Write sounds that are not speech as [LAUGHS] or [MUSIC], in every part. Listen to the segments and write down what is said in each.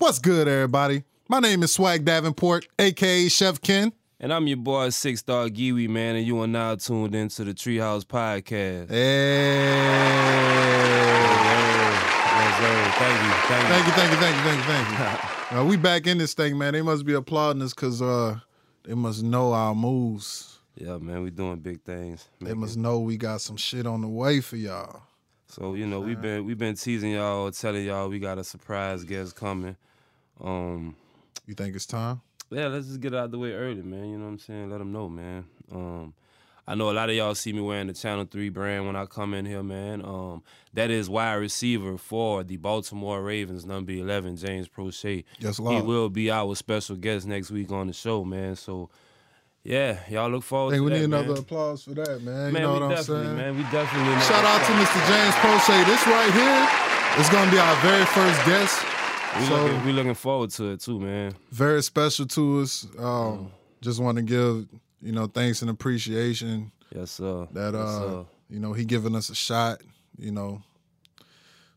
What's good, everybody? My name is Swag Davenport, aka Chef Ken. And I'm your boy Six Star Giwi, man, and you are now tuned into the Treehouse Podcast. Hey. Yes, sir. Thank you. Thank you. Thank you, thank you, thank you, thank you, thank you. [LAUGHS] uh, we back in this thing, man. They must be applauding us because uh, they must know our moves. Yeah, man, we doing big things. They must know we got some shit on the way for y'all. So you know, we've been we've been teasing y'all, telling y'all we got a surprise guest coming. Um, You think it's time? yeah, let's just get it out the way early, man. You know what I'm saying? Let them know, man. Um, I know a lot of y'all see me wearing the Channel Three brand when I come in here, man. Um, that is wide receiver for the Baltimore Ravens, number eleven, James Proche. Yes, He will be our special guest next week on the show, man. So, yeah, y'all look forward Hey, to we that, need man. another applause for that, man. Man, you know what I'm saying? man, we definitely. need Shout out to Mr. James Proche. This right here is gonna be our very first guest. We So- looking, we looking forward to it too, man. very special to us. Um, Just want to give you know thanks and appreciation Yes, sir. that yes, uh sir. you know he giving us a shot. You know,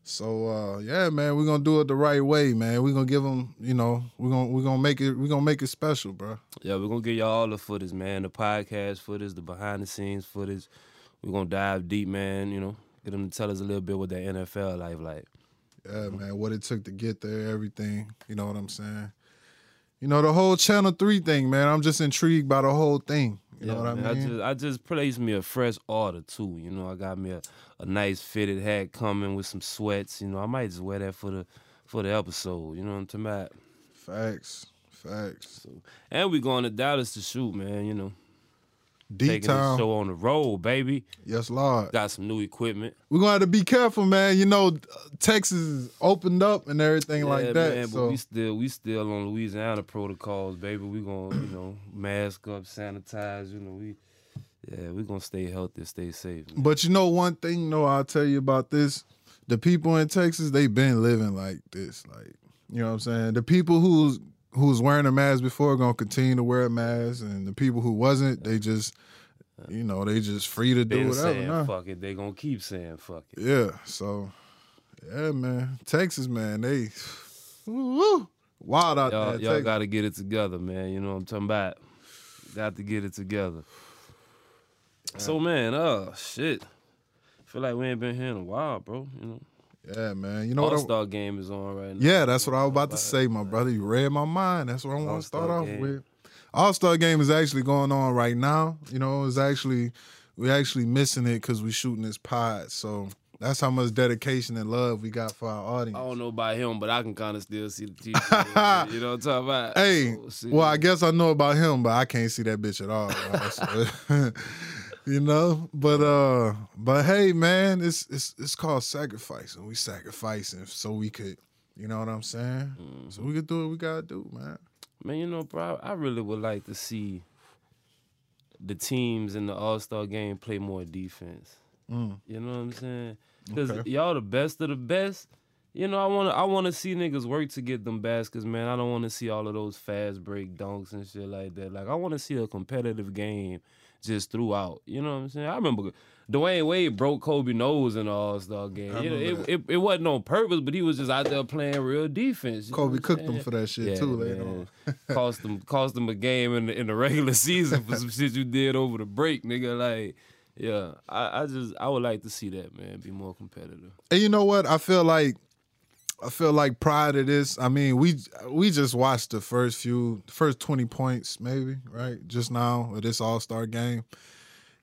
so uh yeah, man, we're gonna do it the right way, man. We're gonna give him, you know, we're gonna we're gonna make it we're gonna make it special, bro. Yeah, we're gonna give y'all all the footage, man. The podcast footage, the behind the scenes footage. We're gonna dive deep, man. You know, get them to tell us a little bit what that NFL life like. Yeah, man, what it took to get there, everything. You know what I'm saying? You know the whole Channel Three thing, man. I'm just intrigued by the whole thing. You know what I man, mean? just I just placed me a fresh order too. You know, I got me a, a nice fitted hat coming with some sweats. You know, I might just wear that for the for the episode. You know what I'm talking about? Facts, facts. And we going to Dallas to shoot, man. You know, D taking this town, show on the road, baby. yes, Lord. Got some new equipment. We're gonna have to be careful, man. You know, Texas opened up and everything like Yeah, that. Man, so but we still we still on Louisiana protocols, baby. We gonna you know [CLEARS THROAT] mask up, sanitize. You know we yeah we gonna stay healthy, stay safe. man. But you know one thing, no, I'll tell you about this. The people in Texas, they've been living like this. Like, you know what I'm saying? The people who's who's wearing a mask before gonna continue to wear a mask, and the people who wasn't, they just you know, they just free to do whatever. saying now. fuck it, they gonna keep saying fuck it. Yeah, so yeah, man. Texas, man, they woo, wild out Y'all, there. y'all Texas. gotta get it together, man. You know what I'm talking about? Got to get it together. So man, oh shit. Feel like we ain't been here in a while, bro. You know, yeah, man. You know All Star game is on right now. Yeah, that's what I was about to say, my brother. You read my mind. That's what I want to start off game. with. All Star game is actually going on right now. You know, it's actually we actually missing it because we shooting this pod. So that's how much dedication and love we got for our audience. I don't know about him, but I can kind of still see the [LAUGHS] t-shirt. you know what I'm talking about? Hey, well, I guess I know about him, but I can't see that bitch at all. [LAUGHS] you know, but uh, but hey, man, it's it's it's called sacrificing. We sacrificing so we could, you know what I'm saying? Mm-hmm. So we could do what we gotta do, man. Man, you know, bro, I really would like to see the teams in the All Star game play more defense. Mm. You know what I'm saying? Because Okay. y'all the best of the best. You know, I wanna I wanna see niggas work to get them baskets, man. I don't wanna see all of those fast break dunks and shit like that. Like I wanna see a competitive game just throughout. You know what I'm saying? I remember Dwyane Wade broke Kobe nose in the All Star game. I You know, it, it, it wasn't on purpose, but he was just out there playing real defense. Kobe cooked them for that shit too later on. man. [LAUGHS] cost them cost them a game in the, in the regular season for some shit you did over the break, nigga. Like, yeah, I, I just I would like to see that man be more competitive. And you know what? I feel like I feel like prior to this, I mean, we we just watched the first few first 20 points maybe, right? Just now of this All-Star game.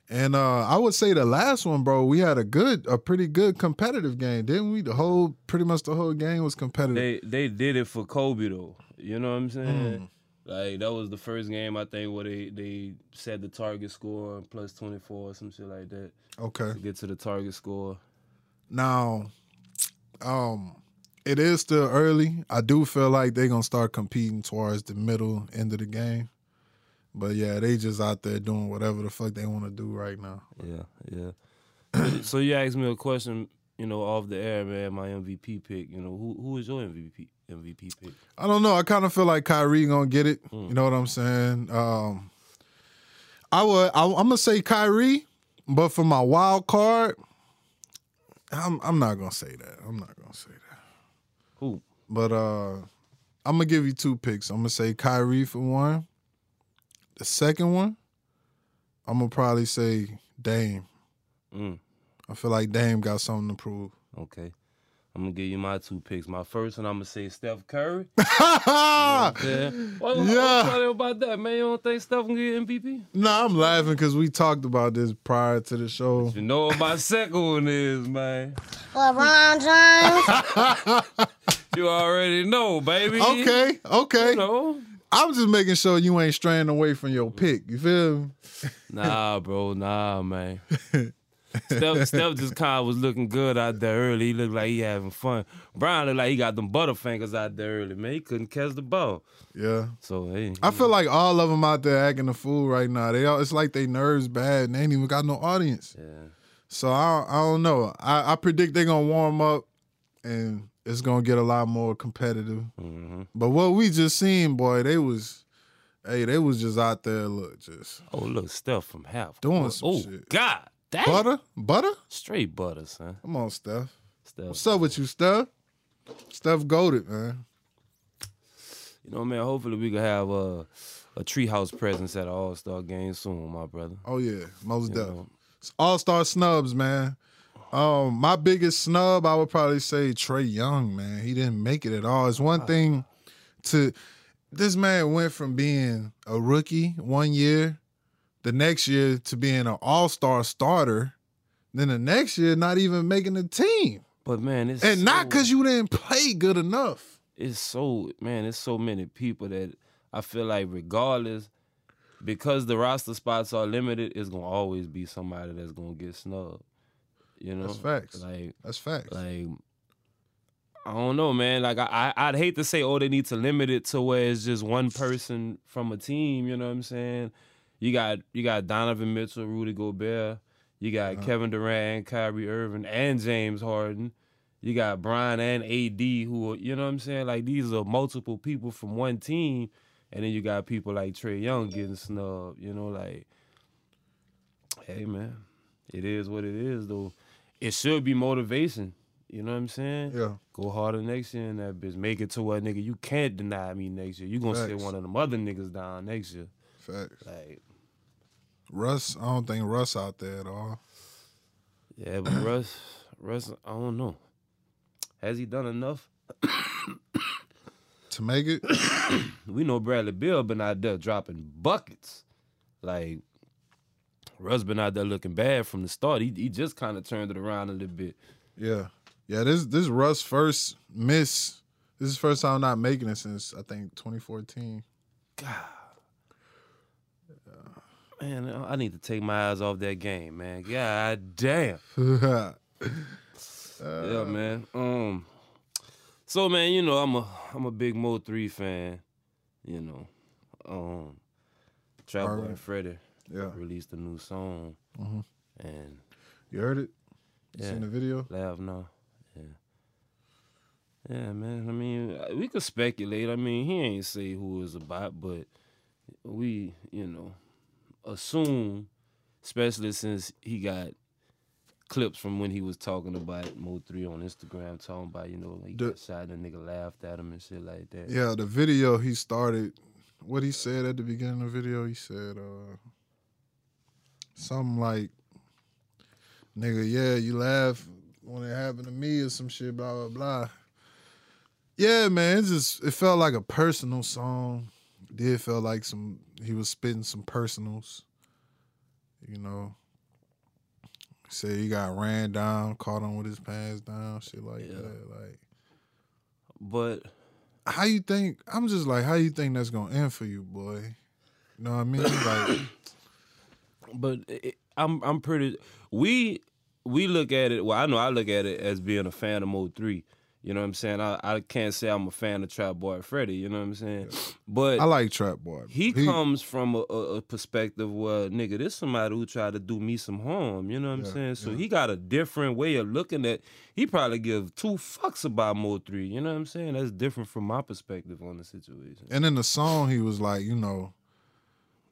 And uh I would say the last one, bro, we had a good a pretty good competitive game, didn't we? The whole pretty much the whole game was competitive. They they did it for Kobe though. You know what I'm saying? Mm. Like that was the first game I think where they they set the target score plus 24 or some shit like that okay. to get to the target score. Now, um, it is still early. I do feel like they're gonna start competing towards the middle end of the game. But yeah, they just out there doing whatever the fuck they want to do right now. Yeah, yeah. [COUGHS] so you asked me a question, you know, off the air, man. My MVP pick. You know, who who is your MVP MVP pick? I don't know. I kind of feel like Kyrie gonna get it. You know what I'm saying? Um, I would. I, I'm gonna say Kyrie, but for my wild card, I'm I'm not gonna say that. I'm not gonna say that. Who? But uh, I'm gonna give you two picks. I'm gonna say Kyrie for one. The second one, I'm gonna probably say Dame. Mm, I feel like Dame got something to prove. okay. I'm gonna give you my two picks. My first one, I'm gonna say Steph Curry. [LAUGHS] Yeah. What, what, Yeah. what you about that, man? You don't think Steph can get MVP? nah, I'm laughing because we talked about this prior to the show. You know what my [LAUGHS] second one is, man. LeBron James. [LAUGHS] You already know, baby. Okay, okay. You know. I'm just making sure you ain't straying away from your pick. You feel me? Nah, bro, nah, man. Steph, Steph just kind of was looking good out there early. He looked like he having fun. Bron looked like he got them butterfingers out there early, man. He couldn't catch the ball. Yeah. So, hey. I feel like all of them out there acting a fool right now. They all, it's like they nerves bad and they ain't even got no audience. Yeah. So I I don't know. I, I predict they're gonna warm up and it's gonna get a lot more competitive. hmm But what we just seen, boy, they was hey, they was just out there look just Oh, look, Steph from half. Doing oh, some oh, shit. God. Dang. butter? Butter? Straight butter, son. Come on, Steph. Steph. What's up with you, Steph? Steph goaded, man. You know, man, hopefully we can have a, a treehouse presence at an All Star game soon, my brother. Oh yeah, most definitely. All star snubs, man. Um, my biggest snub, I would probably say Trae Young, man. He didn't make it at all. It's one thing to this man went from being a rookie one year, the next year to being an all star starter, then the next year not even making the team. But man, it's And not because you didn't play good enough. it's so man, it's so many people that I feel like regardless, because the roster spots are limited, it's gonna always be somebody that's gonna get snubbed. You know, That's facts. Like, That's facts. like I don't know, man. Like I, I, I'd hate to say, oh, they need to limit it to where it's just one person from a team. You know what I'm saying? You got you got Donovan Mitchell, Rudy Gobert. You got Uh-huh. Kevin Durant, Kyrie Irving, and James Harden. You got Bron and AD, who are, you know what I'm saying? Like these are multiple people from one team, and then you got people like Trae Young getting snubbed. You know, like, hey man, it is what it is. Though it should be motivation. You know what I'm saying? yeah. Go harder next year in that bitch. Make it to where nigga you can't deny me next year. You gonna sit one of them other niggas down next year. Facts. Like, Russ, I don't think Russ out there at all. yeah, but [CLEARS THROAT] Russ, Russ, I don't know. Has he done enough? To make it, [COUGHS] [COUGHS] We know Bradley Beal been out there dropping buckets. Like Russ been out there looking bad from the start. He he just kind of turned it around a little bit. Yeah. Yeah, this this Russ first miss. This is first time not making it since I think 2014. Man, I need to take my eyes off that game, man. God damn. yeah. [LAUGHS] yeah, man. Um, so man, you know I'm a I'm a big Mo three fan. You know, um, Trap Boy Alright. Freddy Yeah. released a new song, Mhm. and You heard it? You Yeah. seen the video? laugh now. Yeah, yeah, man. I mean, we could speculate. I mean, he ain't say who it's about, but we, you know, assume, especially since he got clips from when he was talking about Mo three on Instagram, talking about you know he The- got shot and the nigga laughed at him and shit like that. Yeah, the video he started what he said at the beginning of the video, he said uh something like nigga, yeah, you laugh when it happened to me or some shit, blah blah blah. Yeah, man, it just it felt like a personal song. Did feel like some he was spitting some personals. You know. Said he got ran down, caught on with his pants down, shit like Yeah. that. Like But how you think I'm just like how you think that's gonna end for you, boy? You know what I mean? Like [COUGHS] but it, I'm I'm pretty. We we look at it. Well, I know I look at it as being a fan of Mo three. You know what I'm saying? I, I can't say I'm a fan of Trap Boy Freddy. You know what I'm saying? But I like Trap Boy. he, comes from a, a, a perspective where nigga, this somebody who tried to do me some harm. You know what I'm saying? So yeah. he got a different way of looking at. He probably give two fucks about Mo three. You know what I'm saying? That's different from my perspective on the situation. and in the song he was like, you know,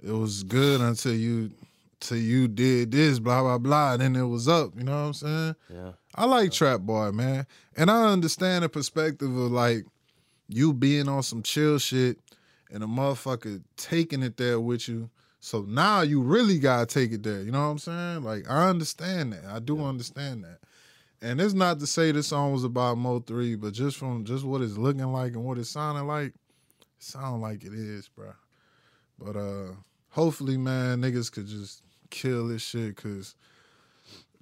it was good until you till you did this, blah blah blah, and then it was up. You know what I'm saying? Yeah. I like Trap Boy, man. And I understand the perspective of like you being on some chill shit and a motherfucker taking it there with you. So now you really gotta take it there. You know what I'm saying? Like I understand that. I do understand that. And it's not to say this song was about Mo three, but just from just what it's looking like and what it's sounding like, it sound like it is, bro. But uh hopefully, man, niggas could just kill this shit because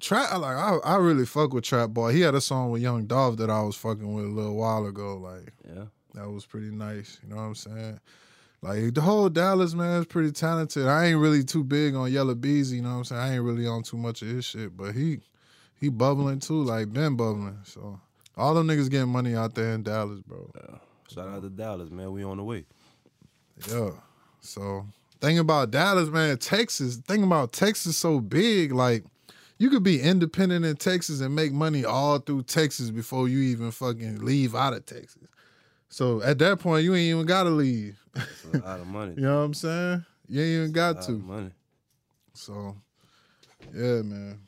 Trap like I, I really fuck with Trap Boy. He had a song with Young Dolph that I was fucking with a little while ago. Like Yeah. that was pretty nice. You know what I'm saying? Like the whole Dallas man is pretty talented. I ain't really too big on Yella Beezy, you know what I'm saying? I ain't really on too much of his shit, but he he bubbling too, like been bubbling. So all them niggas getting money out there in Dallas, bro. Yeah. Shout out to Dallas, man. We on the way. Yeah. So thing about Dallas, man, Texas, thing about Texas so big, like you could be independent in Texas and make money all through Texas before you even fucking leave out of Texas. So at that point, you ain't even gotta leave. It's a lot of money. [LAUGHS] You know what I'm saying? You ain't even got A lot to. of money. So, yeah, man.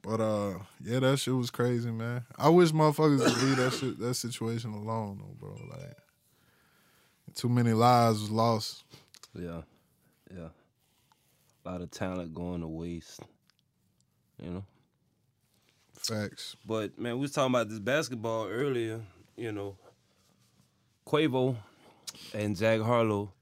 But uh, yeah, that shit was crazy, man. I wish motherfuckers would leave that shit, that situation alone, though, bro. Like, too many lives was lost. Yeah. Yeah. A lot of talent going to waste. You know? Facts. But man, we was talking about this basketball earlier, you know. Quavo and Jack Harlow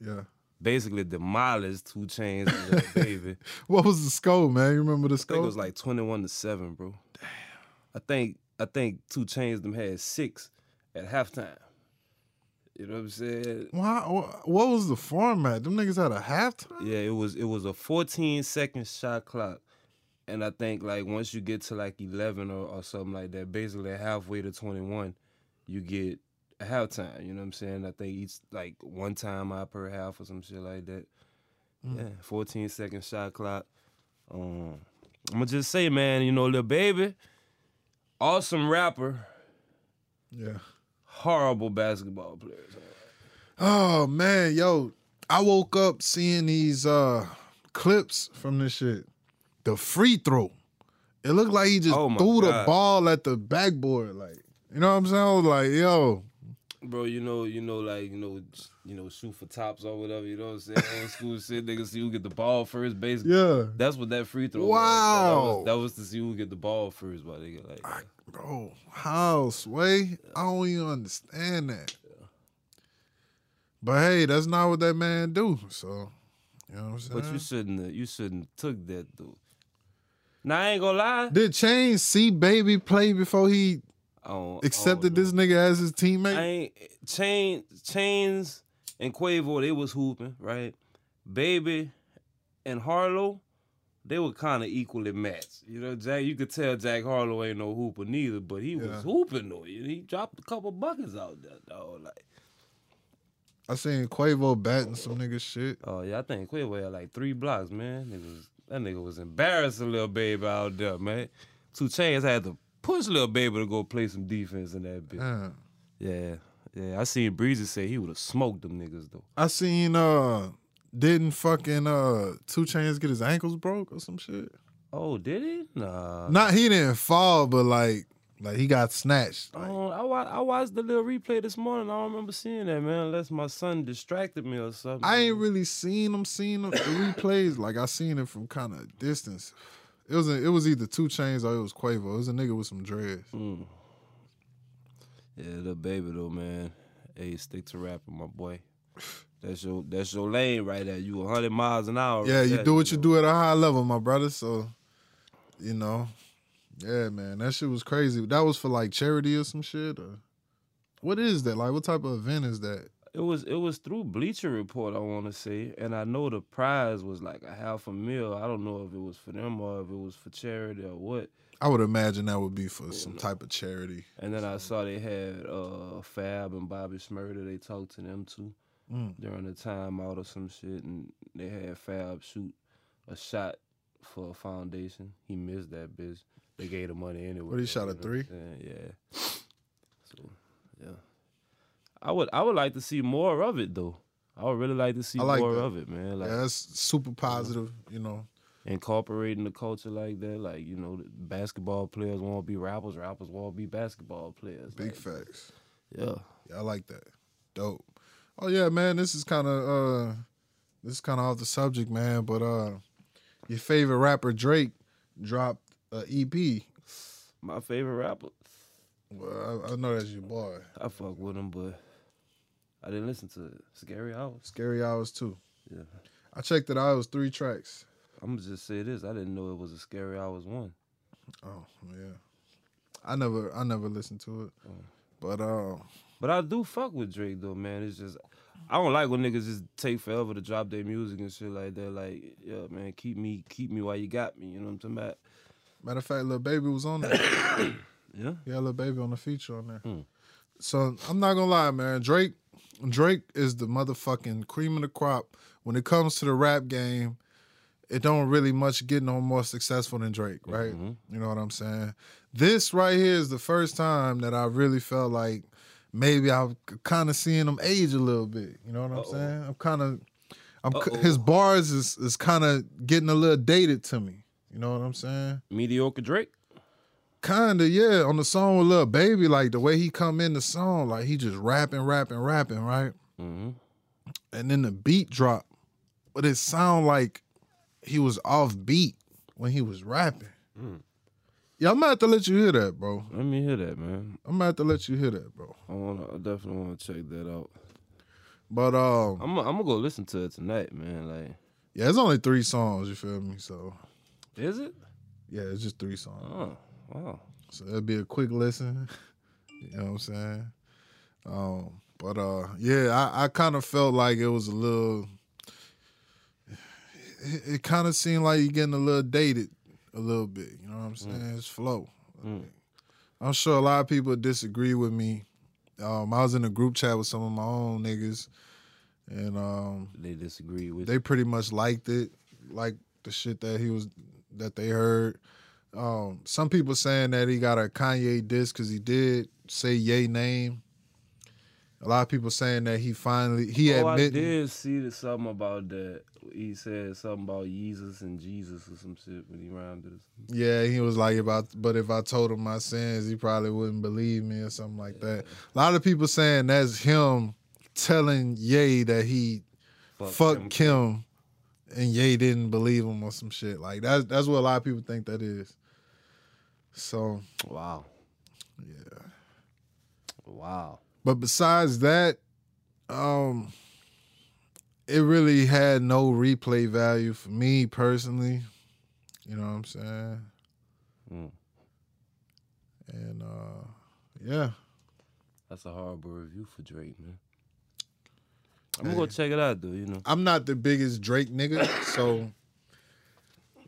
Yeah. basically demolished 2 Chainz baby. [LAUGHS] What was the score, man? You remember the score? I think score? it was like twenty one to seven, bro. Damn. I think I think 2 Chainz them had six at halftime. You know what I'm saying? Why, what was the format? Them niggas had a halftime? Yeah, it was it was a 14 second shot clock. And I think like once you get to like 11 or, or something like that, basically halfway to 21, you get a halftime. You know what I'm saying? I think each like one time out per half or some shit like that. Yeah, 14 second shot clock. Um, I'm gonna just say, man, you know, Lil Baby, awesome rapper, Yeah. Horrible basketball players. Oh man, yo, I woke up seeing these uh clips from this shit. The free throw. It looked like he just Oh, threw the ball at the backboard. Like, you know what I'm saying? I was like, yo, Bro, you know, you know, like you know, you know, shoot for tops or whatever. You know what I'm saying? Old school [LAUGHS] shit, niggas see who get the ball first. Basically, yeah. that's what that free throw. Wow. was. That was, that was to see who get the ball first. But they get like, that. Bro, how sway? I don't even understand that. But hey, that's not what that man do. So, you know what I'm saying? but you shouldn't. have- You shouldn't took that dude. Now I ain't gonna lie. Did Chain see Baby play before he accepted this nigga as his know. I teammate? ain't chain Chainz and Quavo. They was hooping right. Baby and Harlow. They were kind of equally matched. You know, Jack. You could tell Jack Harlow ain't no hooper neither, but he Yeah. was hooping though. He dropped a couple buckets out there, dog. Like, I seen Quavo batting some nigga shit. oh yeah, I think Quavo had like three blocks, man. Niggas, that nigga was embarrassing Lil Baby out there, man. 2 Chainz had to push Lil Baby to go play some defense in that bitch. Damn. Yeah, yeah. I seen Breezy say he would have smoked them niggas though. I seen uh didn't fucking uh 2 Chainz get his ankles broke or some shit. Oh, did he? Nah. Not he didn't fall, but like like he got snatched. Like, Oh, I, wa- I watched the little replay this morning. I don't remember seeing that, man. Unless my son distracted me or something. I ain't really seen him seen the replays. Like I seen it from kind of distance. It was a, it was either 2 Chainz or it was Quavo. It was a nigga with some dreads. Mm. Yeah, the baby though, man. Hey, stick to rapping, my boy. That's your that's your lane right there. You 100 miles an hour. Yeah, right you there, do what you know. do at a high level, my brother. So, you know, yeah, man, that shit was crazy. That was for like charity or some shit, or what is that? Like, what type of event is that? It was it was through Bleacher Report, I want to say, and I know the prize was like a half a mil. I don't know if it was for them or if it was for charity or what. I would imagine that would be for some type of charity. And then I saw they had uh, Fab and Bobby Shmurda. They talked to them too Mm. during the timeout or some shit, and they had Fab shoot a shot for a foundation. He missed that bitch. They gave the money anyway. What, he shot a you know what three? Yeah. So yeah, I would I would like to see more of it though. I would really like to see like more that. of it, man. Like yeah, that's super positive. You know, incorporating the culture like that. Like you know, basketball players won't be rappers. Rappers won't be basketball players. big like, facts. Yeah. Yeah, I like that. Dope. Oh yeah, man. This is kind of uh, this is kind of off the subject, man. But uh, your favorite rapper Drake dropped a EP. My favorite rapper. Well, I, I know that's your boy. I fuck with him, but I didn't listen to it. Scary Hours. Scary Hours too. Yeah. I checked it out. It was three tracks. I'm gonna just say this. I didn't know it was a Scary Hours one. Oh yeah. I never I never listened to it. Oh. But uh But I do fuck with Drake though, man. It's just I don't like when niggas just take forever to drop their music and shit like that. Like, yeah, man, keep me, keep me while you got me. You know what I'm talking about? matter of fact, Lil Baby was on there. [COUGHS] Yeah. yeah, Lil Baby on the feature on there. Hmm. So I'm not gonna lie, man. Drake Drake is the motherfucking cream of the crop. When it comes to the rap game, it don't really much get no more successful than Drake, right? Mhm. You know what I'm saying? This right here is the first time that I really felt like maybe I'm kind of seeing him age a little bit. You know what I'm Uh-oh. saying? I'm kind of, I'm Uh-oh. his bars is is kind of getting a little dated to me. You know what I'm saying? Mediocre Drake. Kinda, yeah. On the song with Lil Baby, like the way he come in the song, like he just rapping, rapping, rapping, right? Mm-hmm. And then the beat drop, but it sound like he was off beat when he was rapping. Mm. Yeah, I'm gonna have to let you hear that, bro. Let me hear that, man. I'm gonna have to let you hear that, bro. I wanna, I definitely wanna check that out. But um, I'm, I'm gonna go listen to it tonight, man. Like, yeah, it's only three songs. You feel me? So is it? yeah, it's just three songs. Oh, wow. So it'll be a quick listen. [LAUGHS] You know what I'm saying? Um, but uh, yeah, I, I kind of felt like it was a little. [SIGHS] It, it kind of seemed like you're getting a little dated, a little bit. You know what I'm saying? It's flow. Mm. I'm sure a lot of people disagree with me. Um, I was in a group chat with some of my own niggas, and um, They disagreed with. they pretty much liked it, like the shit that he was that they heard. Um, some people saying that he got a Kanye diss because he did say Ye name. A lot of people saying that he finally he oh, I admitted. did see that something about that. He said something about Jesus and Jesus or some shit when he rhymed it. Yeah, he was like about, but if I told him my sins, he probably wouldn't believe me or something like that. A lot of people saying that's him telling Ye that he Fuck fuck Kim. Kim, and Ye didn't believe him or some shit. Like that's that's what a lot of people think that is. So Wow. yeah. Wow. But besides that, um it really had no replay value for me personally. You know what I'm saying? Mm. And uh yeah. That's a horrible review for Drake, man. I'm gonna go check it out, though. You know. I'm not the biggest Drake nigga, so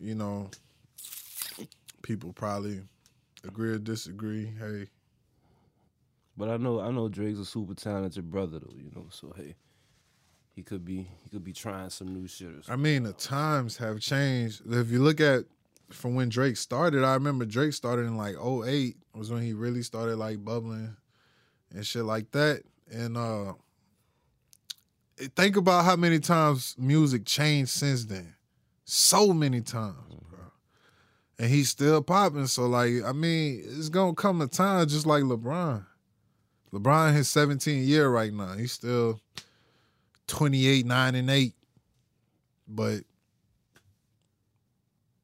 you know, people probably agree or disagree. Hey, But I know I know Drake's a super talented brother though, you know. So hey, he could be he could be trying some new shit or I mean the times have changed. If you look at from when Drake started, I remember Drake started in like 08 was when he really started like bubbling and shit like that. And uh think about how many times music changed since then. So many times, bro. And he's still popping. So like, I mean, it's gonna come a time just like LeBron. LeBron his 17 year right now. He's still 28, 9, and 8. But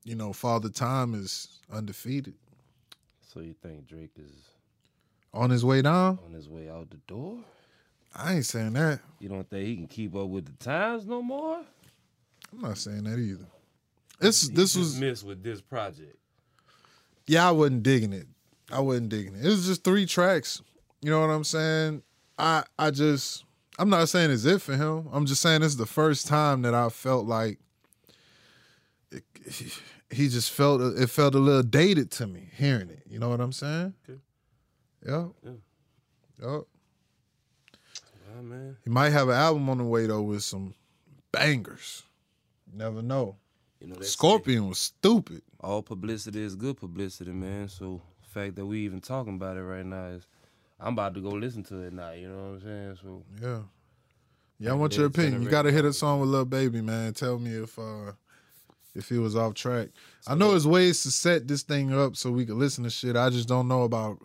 you know, Father Time is undefeated. So you think Drake is On his way down? on his way out the door? I ain't saying that. You don't think he can keep up with the times no more? I'm not saying that either. This this was missed with this project. yeah, I wasn't digging it. I wasn't digging it. It was just three tracks. You know what I'm saying? I I just I'm not saying it's it for him. I'm just saying it's the first time that I felt like it, he just felt it felt a little dated to me hearing it. You know what I'm saying? Okay. Yeah. Yeah. Yeah. Man. He might have an album on the way though with some bangers. You never know. You know that's Scorpion was stupid. all publicity is good publicity, man. So the fact that we even talking about it right now is I'm about to go listen to it now, you know what I'm saying? So Yeah. Yeah, I want your opinion. You gotta hit a song with Lil Baby, man. Tell me if uh if he was off track. I know there's ways to set this thing up so we can listen to shit. I just don't know about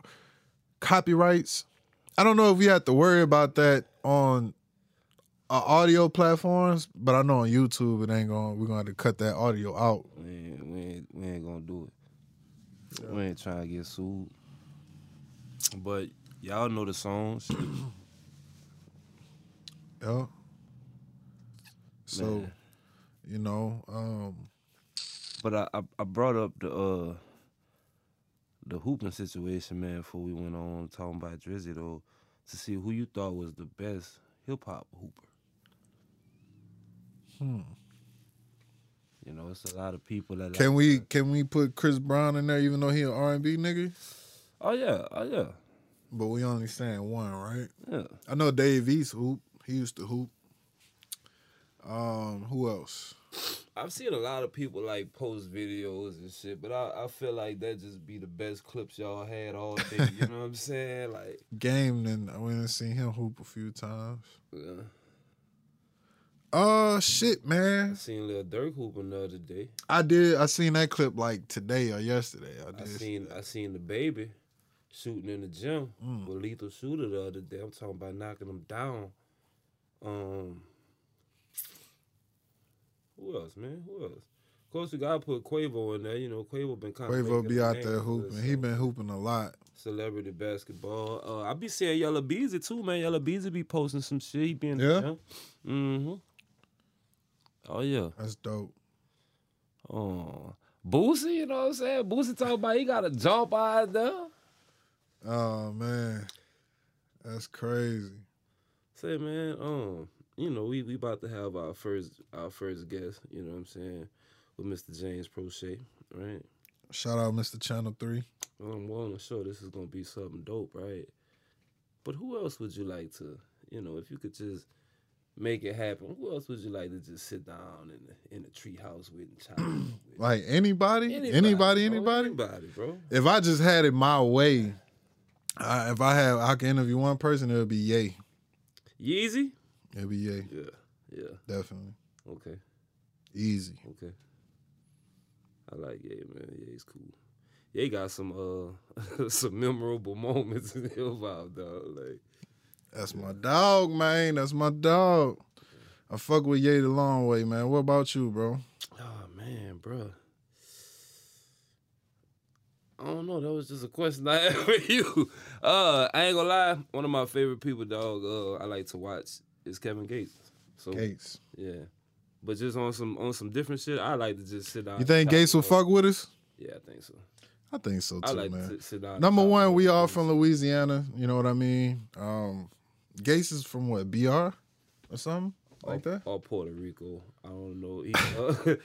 copyrights. I don't know if we have to worry about that on uh, audio platforms, but I know on YouTube it ain't gonna. We're gonna have to cut that audio out. We ain't, we ain't, we ain't gonna do it. We ain't trying to get sued. But y'all know the songs. [CLEARS THROAT] Yeah. So, Man. you know, um, But I, I I brought up the uh the hooping situation, man, before we went on talking about Drizzy though, to see who you thought was the best hip hop hooper. Hmm. You know, it's a lot of people that can like we that. can we put Chris Brown in there even though he an R and B nigga? Oh yeah, oh yeah, But we only saying one, right? yeah. I know Dave East hoop. He used to hoop. Um, who else? I've seen a lot of people like post videos and shit, but I, I feel like that just be the best clips y'all had all day. You know what I'm saying? [LAUGHS] Like, Game. Then I went and seen him hoop a few times. yeah. Oh shit, man. I seen Lil Durk hooping the other day. I did. I seen that clip like today or yesterday. I I did. seen I seen the baby shooting in the gym Mm. with lethal shooter the other day. I'm talking about knocking them down. Um, who else, man? Who else? Of course, we gotta put Quavo in there. You know, Quavo been kind of Quavo be out there hooping. He been hooping a lot. celebrity basketball. Uh, I be seeing Yella Beezy too, man. Yella Beezy be posting some shit. He be in Yeah? the gym. Mm-hmm. Oh yeah. That's dope. Oh, Boosie, you know what I'm saying? Boosie talking about he got a jump out there. Oh man, that's crazy. Say man, um, you know, we we about to have our first our first guest, you know what I'm saying, with Mr. James Proche, right? Shout out Mr. Channel Three. I'm willing to show this is gonna be something dope, right? But who else would you like to, you know, if you could just make it happen, who else would you like to just sit down in the in the treehouse with and chop [CLEARS THROAT] with? Like anybody, anybody, bro, anybody. anybody, bro. If I just had it my way, I, if I have, I can interview one person, it would be Ye. Yeezy? It'd be Ye, Yeah, yeah. definitely, Okay, easy. okay. I like Ye, man. Ye's cool. Ye got some uh [LAUGHS] some memorable moments in hop, dog. Like That's my dog, man. That's my dog. I fuck with Ye the long way, man. What about you, bro? Oh man, bro. I don't know. That was just a question I [LAUGHS] had for you. Uh, I ain't gonna lie. One of my favorite people, dog. Uh, I like to watch is Kevin Gates. So Gates. yeah, but just on some on some different shit. I like to just sit down. You think Gates will fuck with us? Yeah, I think so. I think so too, I like man. to sit, sit down. Number one, we all from Louisiana. You know what I mean? Um, Gates is from what? BR or something like that. or Puerto Rico. I don't know. He, [LAUGHS] uh,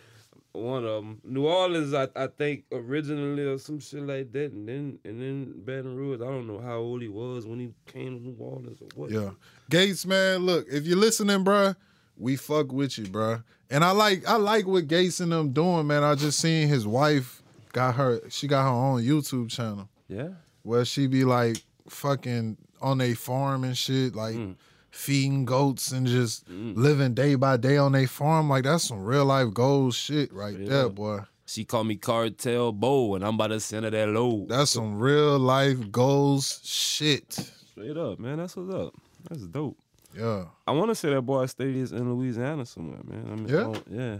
one of them, New Orleans, I, I think originally or some shit like that, and then and then Baton Rouge. I don't know how old he was when he came to New Orleans or what. Yeah, Gates, man. Look, if you're listening, bruh, we fuck with you, bruh. And I like, I like what Gates and them doing, man. I just seen his wife got her, she got her own YouTube channel yeah. where she be like fucking on a farm and shit, like mm. Feeding goats and just mm. living day by day on a farm. Like that's some real life goals shit right Yeah. there, boy. She called me Cartel Bo, and I'm about to send her that load. That's some real life goals shit. Straight up, man. That's what's up. That's dope. Yeah. I want to say that boy stays in Louisiana somewhere, man. I mean, Yeah? I yeah,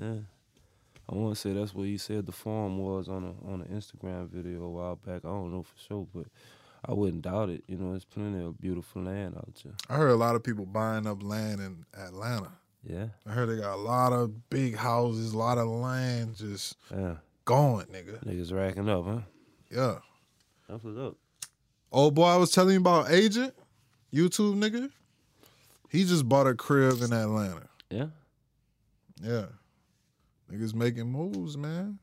yeah. I want to say that's what he said the farm was on a on an Instagram video a while back. I don't know for sure, but I wouldn't doubt it. You know, there's plenty of beautiful land out there. I heard a lot of people buying up land in Atlanta. Yeah, I heard they got a lot of big houses, a lot of land just yeah. going, nigga. Niggas racking up, huh? Yeah. That's what's up. Old boy I was telling you about Agent, YouTube nigga. He just bought a crib in Atlanta. Yeah. Yeah. Niggas making moves, man.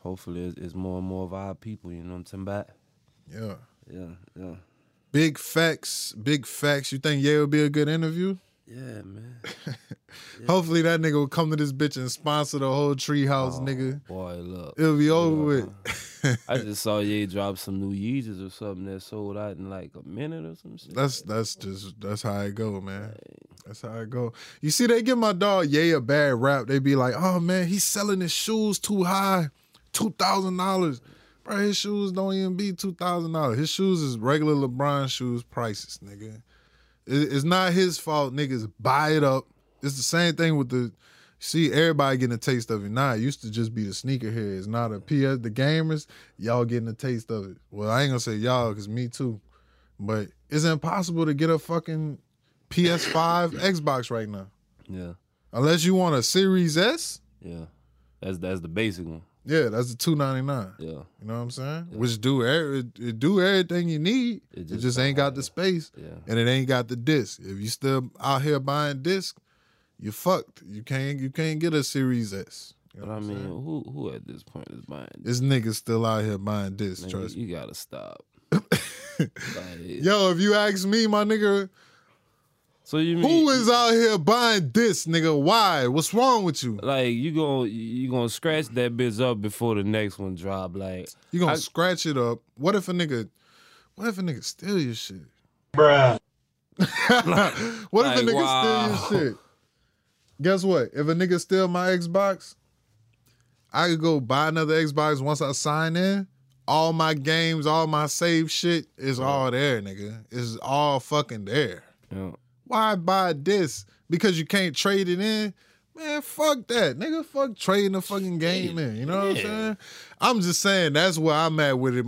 Hopefully, it's, it's more and more of our people. You know what I'm talking about? Yeah. Yeah, yeah, Big facts, big facts. You think Ye will be a good interview? yeah, man. [LAUGHS] Hopefully that nigga will come to this bitch and sponsor the whole treehouse, Oh, nigga. Boy, look. It'll be over Yeah. with. I [LAUGHS] just saw Ye drop some new Yeezys or something that sold out in like a minute or some shit. That's that's just that's how it go, man. That's how it go. You see, they give my dog Ye a bad rap. They be like, "Oh man, he's selling his shoes too high, two thousand dollars." Bro, his shoes don't even be two thousand dollars. His shoes is regular LeBron shoes prices, nigga. It- It's not his fault, niggas buy it up. It's the same thing with the see everybody getting a taste of it now. It used to just be the sneakerheads, not a PS. The gamers, y'all getting a taste of it. Well, I ain't gonna say y'all because me too, but it's impossible to get a fucking PS5 [COUGHS] Xbox right now Yeah, unless you want a Series S. yeah. That's that's the basic one. Yeah, that's the two ninety nine. Yeah, You know what I'm saying? Which do every, it, do everything you need. It It just just, ain't got the space yeah. and it ain't got the disc. If you still out here buying disc, you fucked. You can't you can't get a Series S. You know But I mean, saying? who who at this point is buying? This? this nigga still out here buying disc. Man, trust you, me. you gotta stop. [LAUGHS] Like, Yo, if you ask me, my nigga, so you mean who is out here buying this, nigga? Why? What's wrong with you? like you gonna you gonna scratch that bitch up before the next one drop? Like You gonna I- scratch it up? What if a nigga? What if a nigga steal your shit? Bruh. [LAUGHS] what if Like, a nigga wow. steal your shit? Guess what? If a nigga steal my Xbox, I could go buy another Xbox once I sign in. All my games, all my save shit is all there, nigga. It's all fucking there. you know, Why buy this? Because you can't trade it in? Man, fuck that. Nigga, fuck trading the fucking game in. You know what I'm saying? I'm just saying that's where I'm at with it.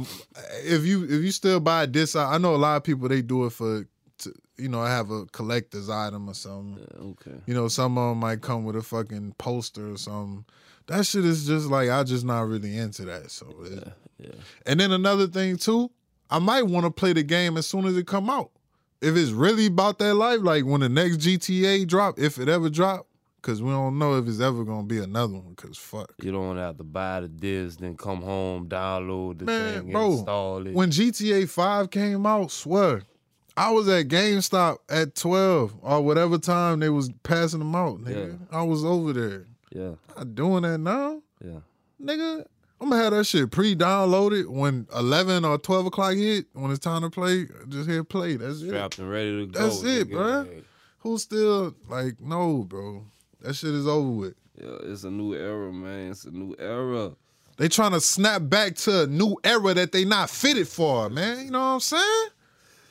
If you if you still buy this, I I know a lot of people they do it for to, you know, I have a collector's item or something. yeah, okay. You know, some of them might come with a fucking poster or something. That shit is just like I just not really into that. So, Yeah, yeah. and then another thing too, I might want to play the game as soon as it come out. If it's really about that life, like when the next GTA drop, if it ever drop, because we don't know if it's ever gonna be another one. Because fuck, You don't wanna have to buy the disc, then come home, download the Man, thing, bro, install it. when GTA Five came out, swear, I was at GameStop at twelve or whatever time they was passing them out. Nigga, I was over there. yeah, Not doing that now. yeah. nigga. I'm gonna have that shit pre-downloaded when 11 or 12 o'clock hit. When it's time to play, just hit play. That's it. Strapped and ready to go. That's it, nigga. bruh. Who's still like, no, bro. That shit is over with. Yeah, it's a new era, man. It's a new era. They trying to snap back to a new era that they not fitted for, man. You know what I'm saying?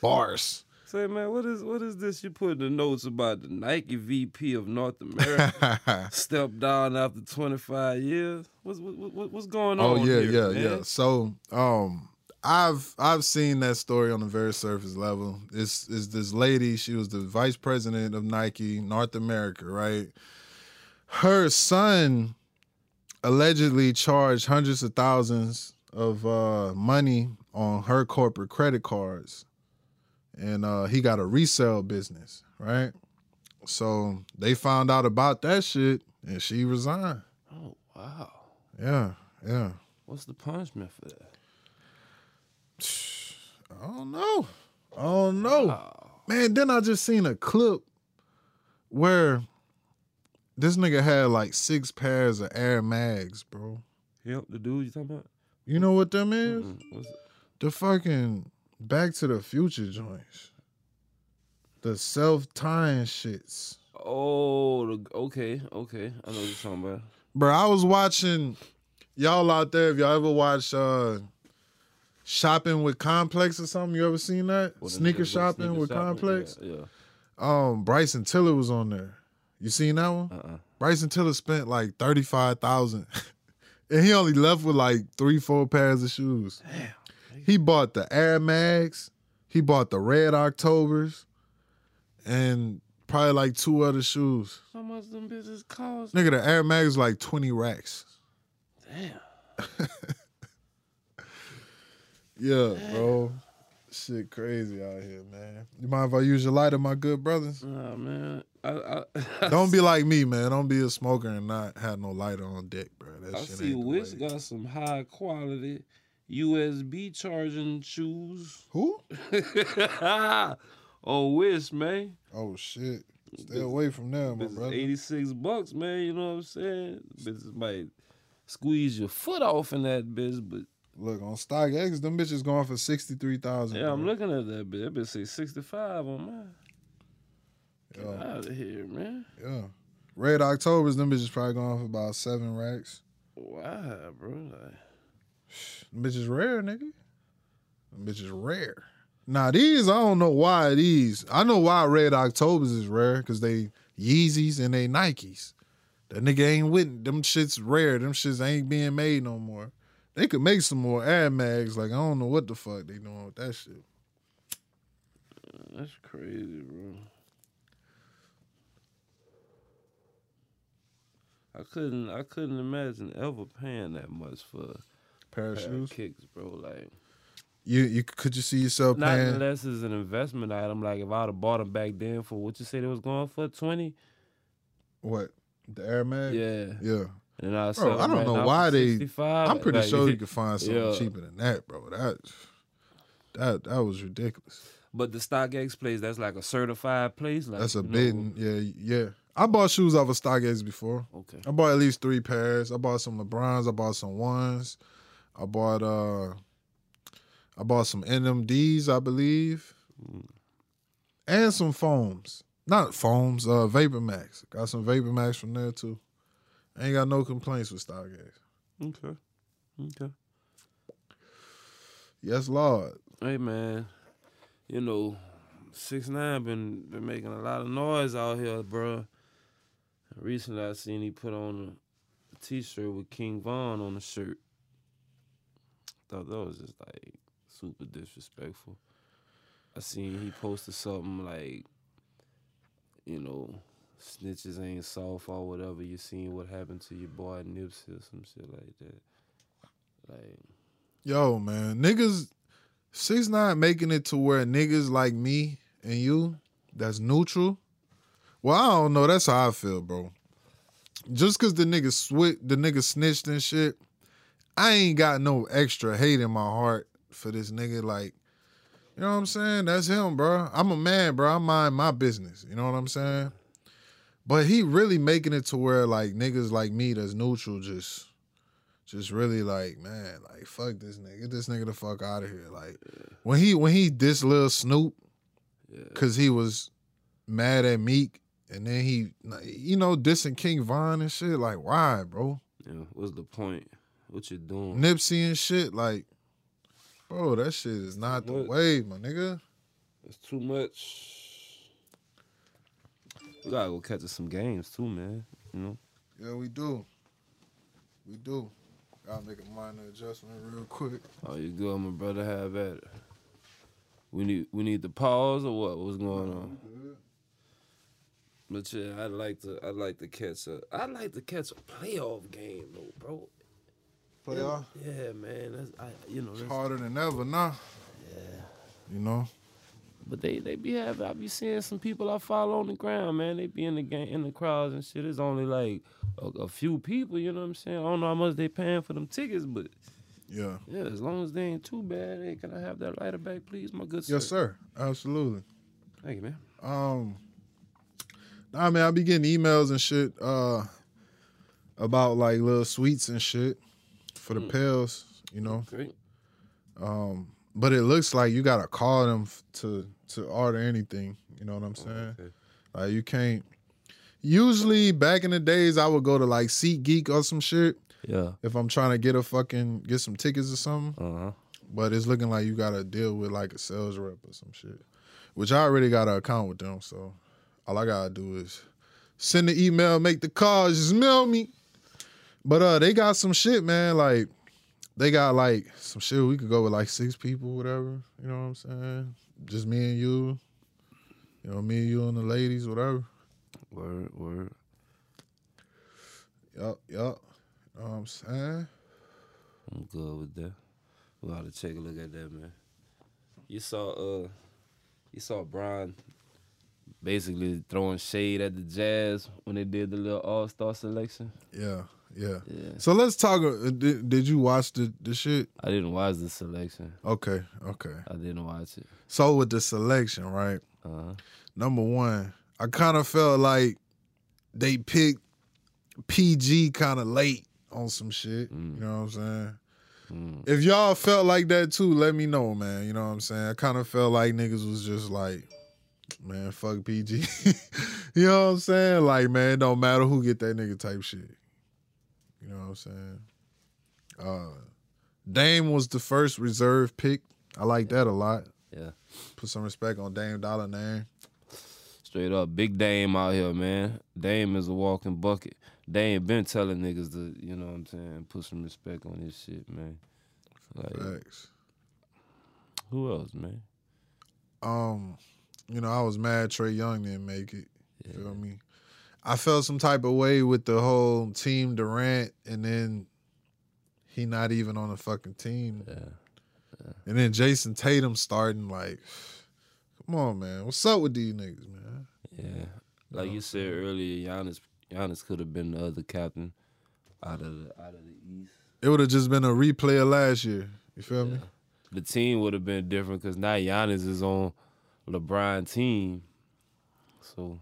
Bars. Say, man, what is what is this you put in the notes about the Nike VP of North America [LAUGHS] stepped down after 25 years? What's what, what, what's going on? Oh yeah, here, yeah, man? yeah. So, um, I've I've seen that story on a very surface level. It's is this lady. She was the vice president of Nike North America, right? Her son allegedly charged hundreds of thousands of uh, money on her corporate credit cards, and uh, he got a resale business, right? So they found out about that shit, and she resigned. Oh wow, Yeah, yeah. what's the punishment for that? I don't know. I don't know. Wow. Man, then I just seen a clip where this nigga had like six pairs of Air Mags, bro. Yep, the dude you talking about? You know what them is? Mm, what's it? The fucking Back to the Future joints. The self tying shits. Oh, okay, okay. I know what you're talking about. Bro, I was watching y'all out there. If y'all ever watch uh Shopping with Complex or something, you ever seen that? Sneaker shopping sneaker with shopping? Complex. Yeah. yeah. Um, Bryson Tiller was on there. You seen that one? Uh-uh. Bryson Tiller spent like thirty five thousand, [LAUGHS] and he only left with like three, four pairs of shoes. He bought the Air Mags, he bought the Red Octobers, and probably like two other shoes. How much them bitches cost? Nigga, the Air Mags is like twenty racks. Damn. [LAUGHS] Yeah, bro. Shit crazy out here, man. You mind if I use your lighter, my good brothers? Nah, man. I, I, [LAUGHS] Don't be like me, man. Don't be a smoker and not have no lighter on deck, bro. That I see Wish got some high quality USB charging shoes. Who? [LAUGHS] oh, Wish, man. Oh shit. Stay away from there, my brother. 86 bucks, man. You know what I'm saying? Bitches might squeeze your foot off in that bitch, but Look, on StockX, them bitches going for sixty three thousand. yeah, I'm looking at that bitch. That bitch say 65 on mine. Get out of here, man. Yeah. Red Octobers, them bitches probably going for about seven racks. Wow, bro? Like, Them bitches rare, nigga. Them bitches rare. Now these, I don't know why these. I know why Red Octobers is rare because they Yeezys and they Nikes. That nigga ain't with them shits rare. Them shits ain't being made no more. They could make some more Air Mags. Like I don't know what the fuck they doing with that shit. That's crazy, bro. I couldn't I couldn't imagine ever paying that much for Pair of pair shoes. of kicks, bro. Like You you could you see yourself not paying? unless it's an investment item. Like if I'd have bought them back then for what you said it was going for twenty. What the Air Mag? Yeah. yeah. And I Bro, I don't know why they- I'm pretty like, sure you [LAUGHS] could find something Yeah. cheaper than that, bro. That that that was ridiculous. But the StockX place, that's like a certified place. Like That's a you know- Yeah, yeah. I bought shoes off of StockX before. Okay. I bought at least three pairs. I bought some LeBrons. I bought some ones. I bought uh, I bought some NMDs, I believe, and some foams. Not foams. Uh, VaporMax. Got some VaporMax from there too. I ain't got no complaints with StockX. Okay. Okay. Yes, Lord. Hey man, you know, six nine been been making a lot of noise out here, bro. Recently, I seen he put on a t-shirt with King Von on the shirt. Thought that was just like super disrespectful. I seen he posted something like, you know, snitches ain't soft or whatever. You seen what happened to your boy Nipsey or some shit like that. Like, Yo, man, niggas, six nine making it to where niggas like me and you, that's neutral. Well, I don't know. That's how I feel, bro. Just cause the nigga switch, the nigga snitched and shit, I ain't got no extra hate in my heart for this nigga. Like, you know what I'm saying? That's him, bro. I'm a man, bro. I mind my business. You know what I'm saying? But he really making it to where like niggas like me that's neutral just just really like, man, like fuck this nigga. Get this nigga the fuck out of here. Like when he when he diss Lil Snoop yeah. cause he was mad at Meek and then he you know dissing King Von and shit. Like, why, bro? Yeah, what's the point? What you doing? Nipsey and shit, like, bro, that shit is not the way, my nigga. It's too much. We gotta go catch us some games too, man. You know. Yeah, we do. We do. Gotta make a minor adjustment real quick. Oh, you good, my brother? Have at it. We need we need the pause or what? What's going on? But yeah, I'd like to I'd like to catch a I'd like to catch a playoff game though, bro. Playoff. Yeah, man. That's I you know It's harder than ever now. yeah. You know? But they they be having I be seeing some people I follow on the ground, man. They be in the game in the crowds and shit. It's only like a, a few people, you know what I'm saying? I don't know how much they paying for them tickets, but Yeah. yeah, as long as they ain't too bad, hey, can I have that lighter back, please, my good sir? Yes, sir. Absolutely. Thank you, man. Um, nah, man, I be getting emails and shit uh, about like little sweets and shit for the Mm. pills, you know. Great. Um, but it looks like you gotta call them to to order anything. You know what I'm saying? Okay. Like you can't. Usually, back in the days, I would go to like SeatGeek or some shit Yeah. if I'm trying to get a fucking get some tickets or something. Uh huh. But it's looking like you gotta deal with like a sales rep or some shit. Which I already got an account with them, so all I gotta do is send the email, make the call, just mail me. But uh they got some shit, man. Like they got like some shit we could go with like six people, whatever. You know what I'm saying? Just me and you. You know, me and you and the ladies, whatever. Word, word. Yup, yup. You Know what I'm saying? I'm good with that. We ought to take a look at that, man. You saw uh you saw Bron basically throwing shade at the Jazz when they did the little All Star selection. Yeah, yeah. Yeah. So let's talk. uh, Did, did you watch the, the shit? I didn't watch the selection. Okay, okay. I didn't watch it. So with the selection, right? Uh-huh. Number one, I kind of felt like they picked PG kind of late on some shit. Mm. You know what I'm saying? Mm. If y'all felt like that too, let me know, man. You know what I'm saying? I kind of felt like niggas was just like, man, fuck PG. [LAUGHS] you know what I'm saying? Like, man, it don't matter who get that nigga type shit. You know what I'm saying? Uh, Dame was the first reserve pick. I like that a lot. Yeah. Put some respect on Dame Dolla name. Straight up, big Dame out here, man. Dame is a walking bucket. Dame been telling niggas to, you know what I'm saying, put some respect on this shit, man. Like, Facts. who else, man? Um, you know, I was mad Trae Young didn't make it. You feel me? I felt some type of way with the whole team Durant, and then he not even on the fucking team. Yeah. And then Jayson Tatum starting like, come on, man, what's up with these niggas, man? Yeah. Like you said earlier, Giannis Giannis could have been the other captain out of the out of the East. It would have just been a replay of last year. You feel me? The team would have been different because now Giannis is on LeBron team. So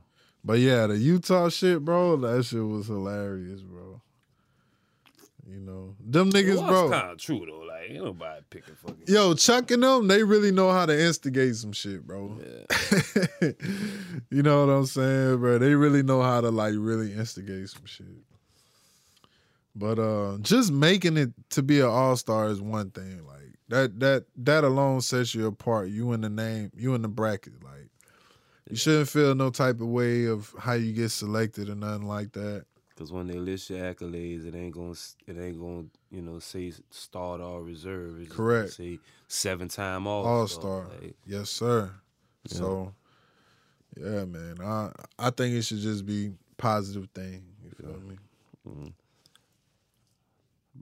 But yeah, the Utah shit, bro, that shit was hilarious, bro. You know, them niggas, bro. kind of true though. Like ain't nobody picking fucking. Yo, Chuck and them, they really know how to instigate some shit, bro. Yeah. [LAUGHS] you know what I'm saying, bro? They really know how to like really instigate some shit. But uh just making it to be an all-star is one thing. Like that that that alone sets you apart. You in the name, you in the bracket. Like you shouldn't feel no type of way of how you get selected or nothing like that. Cause when they list your accolades, it ain't gonna it ain't gonna you know say start or reserve. It's Correct. Say seven time all All-star. Yes, sir. So yeah, man. I I think it should just be positive thing. You feel me?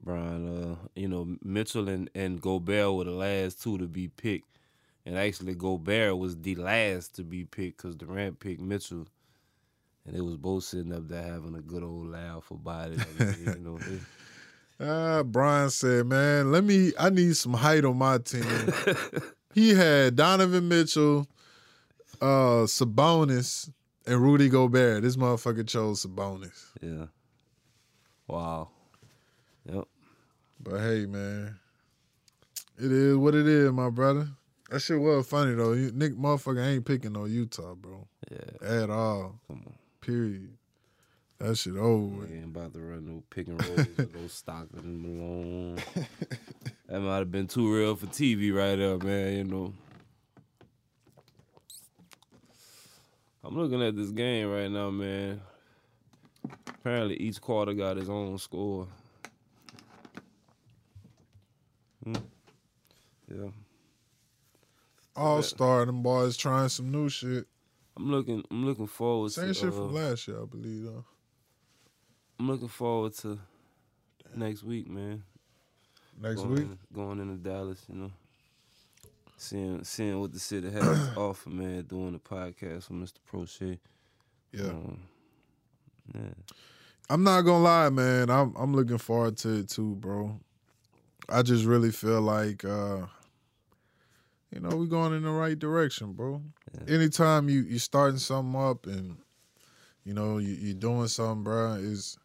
Bron, uh, you know, Mitchell and, and Gobert were the last two to be picked. And actually, Gobert was the last to be picked because Durant picked Mitchell. And they was both sitting up there having a good old laugh about it. You know, [LAUGHS] Ah, Bron said, "Man, let me. I need some height on my team." [LAUGHS] he had Donovan Mitchell, uh, Sabonis, and Rudy Gobert. This motherfucker chose Sabonis. yeah. Wow. Yep. But hey, man, it is what it is, my brother. That shit was funny though. You, Nick, motherfucker ain't picking no Utah, bro, Yeah. at all. Come on. Period. That shit over. Ain't about to run no pick and rolls with no Stockton Malone. [LAUGHS] that might have been too real for TV right there, man, you know. I'm looking at this game right now, man. Apparently each quarter got his own score. Hmm. Yeah. All star, them boys trying some new shit. I'm looking I'm looking forward Same to shit uh, from last year, I believe. though. I'm looking forward to next week, man. Next going week. in- going into Dallas, you know, seeing seeing what the city has to [COUGHS] offer, man. Doing the podcast with Mr. Proche. Yeah. Um, yeah, I'm not gonna lie, man. I'm I'm looking forward to it too, bro. I just really feel like uh you know, we're going in the right direction, bro. Anytime you you starting something up and you know, you you doing something, bro, is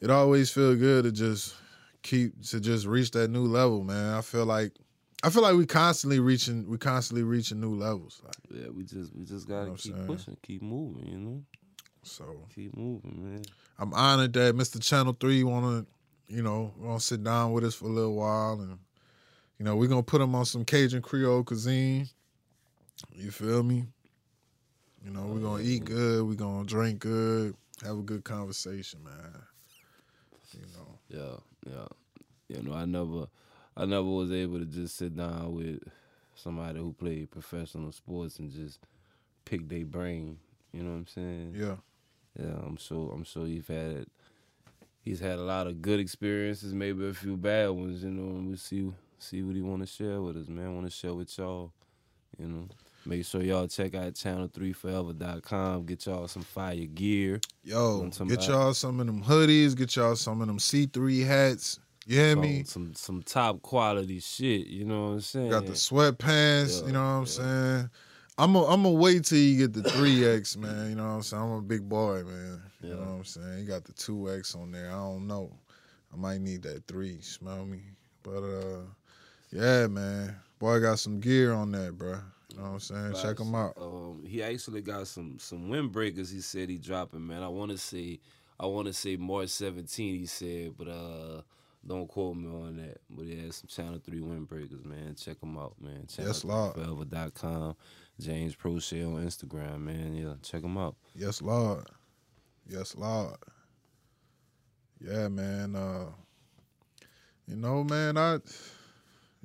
it always feel good to just keep to just reach that new level, man. I feel like I feel like we constantly reaching we constantly reaching new levels. Like, yeah. We just we just gotta what I'm keep saying? pushing, keep moving, you know, so keep moving, man. I'm honored that Mr. Channel Three want to, you know, want to sit down with us for a little while, and you know, we're gonna put them on some Cajun Creole cuisine. You feel me? You know, we're gonna eat good, we're gonna drink good, have a good conversation, man. You know, Yeah, yeah. You know, I never, I never was able to just sit down with somebody who played professional sports and just pick their brain. You know what I'm saying? yeah, Yeah, I'm sure. I'm sure you've had. He's had a lot of good experiences, maybe a few bad ones. You know, and we see see what he want to share with us, man. Want to share with y'all. You know, make sure y'all check out channel3forever.com. Get y'all some fire gear. yo, get y'all some of them hoodies, get y'all some of them C3 hats. You hear some, me? some some top quality shit. You know what I'm saying? Got the sweatpants, Yeah, you know what I'm saying? I'm gonna I'm gonna wait till you get the three X, man. You know what I'm saying? I'm a big boy, man. You know what I'm saying? You got the two X on there. I don't know. I might need that three. Smell me, but uh, yeah, man. Boy, got some gear on that, bro. You know what I'm saying? Check them out. Um, he actually got some some windbreakers. He said he dropping, man. I want to say, I want to say March 17. He said, but uh, Don't quote me on that. But yeah, some Channel 3 windbreakers, man. Check them out, man. Channel Yes, Lord. Forever.com. James Proche on Instagram, man. Yeah, check them out. Yes, Lord. Yes, Lord. Yeah, man. Uh, you know, man, I,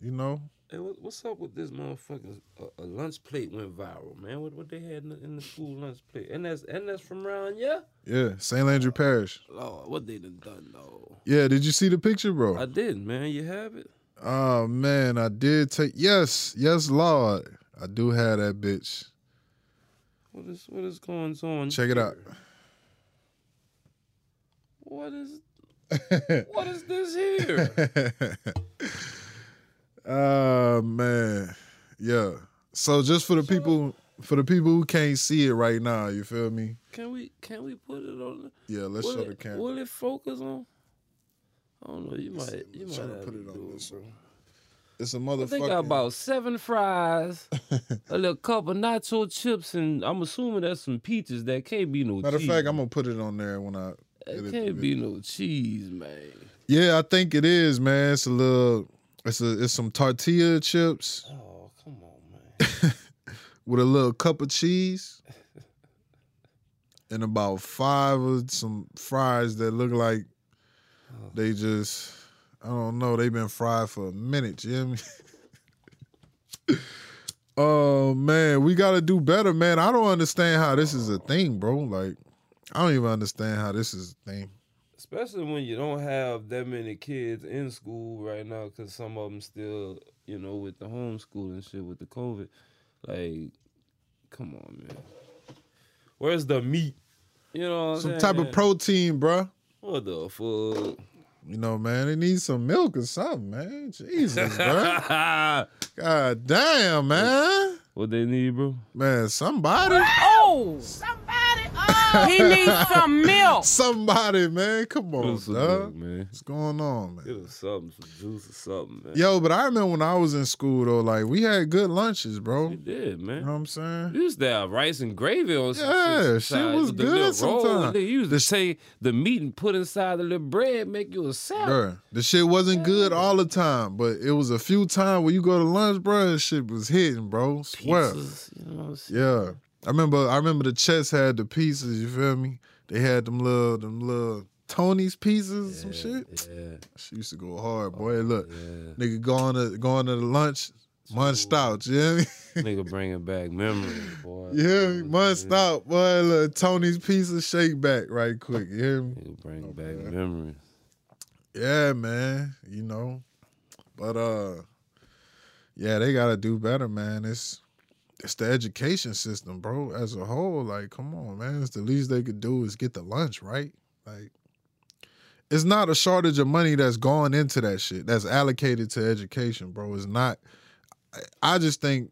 you know, Hey, what, what's up with this motherfucker? A, a lunch plate went viral, man. What what they had in the, in the school lunch plate? And that's and that's from around yeah. yeah, St. Landry Parish. Lord, what they done done though? Yeah, did you see the picture, bro? I did, man. You have it. Oh man, I did take. Yes, yes, Lord, I do have that bitch. What is what is going on? Check it out. What is [LAUGHS] what is this here? [LAUGHS] oh man, yeah. So just for the people, for the people who can't see it right now, you feel me? Can we can we put it on? Yeah, let's show it, the camera. Will it focus on? I don't know. You might you might have put to it on this one. It's a motherfucker. They motherfucker. got about seven fries, [LAUGHS] a little cup of nacho chips, and I'm assuming that's some peaches. That can't be no Matter of fact, I'm gonna put it on there when I. It can't be no cheese, man. Yeah, I think it is, man. It's a little. It's a. It's some tortilla chips Oh come on, man. [LAUGHS] with a little cup of cheese, and about five of some fries that look like oh. they just. I don't know. They've been fried for a minute. You hear me? [LAUGHS] oh man, we gotta do better, man. I don't understand how this is a thing, bro. Like, I don't even understand how this is a thing. Especially when you don't have that many kids in school right now, because some of them still, you know, with the homeschooling shit with the COVID. Like, come on, man. Where's the meat? You know, what Some saying? type of protein, bruh. What the fuck? You know, man, they need some milk or something, man. Jesus, bro. [LAUGHS] God damn, man. What they need, bro? Man, somebody. Oh! Somebody! Oh! he needs some milk. Somebody, man. Come on, dog. milk, man. What's going on, Get man? us something, some juice or something, man. Yo, but I remember when I was in school, though, like, we had good lunches, bro. We did, man. You know what I'm saying? You used to have rice and gravy on some Yeah, shit. shit sometimes was the good little sometimes. They used to take the meat and put inside the little bread, make you a salad. Bruh, the shit wasn't good all the time, but it was a few times where you go to lunch, bro, that shit was hitting, bro. Pizzas, you know what I'm saying? Yeah. I remember I remember the chess had the pieces, you feel me? They had them little them little Tony's pieces, some shit. Yeah, She used to go hard, boy. Look, yeah. nigga going to going to the lunch, munched out, you hear me? [LAUGHS] Nigga bringing back memories, boy. You hear me? Munched out, boy. Look, Tony's pieces shake back right quick, you hear me? Nigga bring back memories. Yeah, man. You know. But uh yeah, they gotta do better, man. It's it's the education system, bro, as a whole. Like, come on, man. It's the least they could do is get the lunch, right? Like it's not a shortage of money that's going into that shit that's allocated to education, bro. It's not I- I just think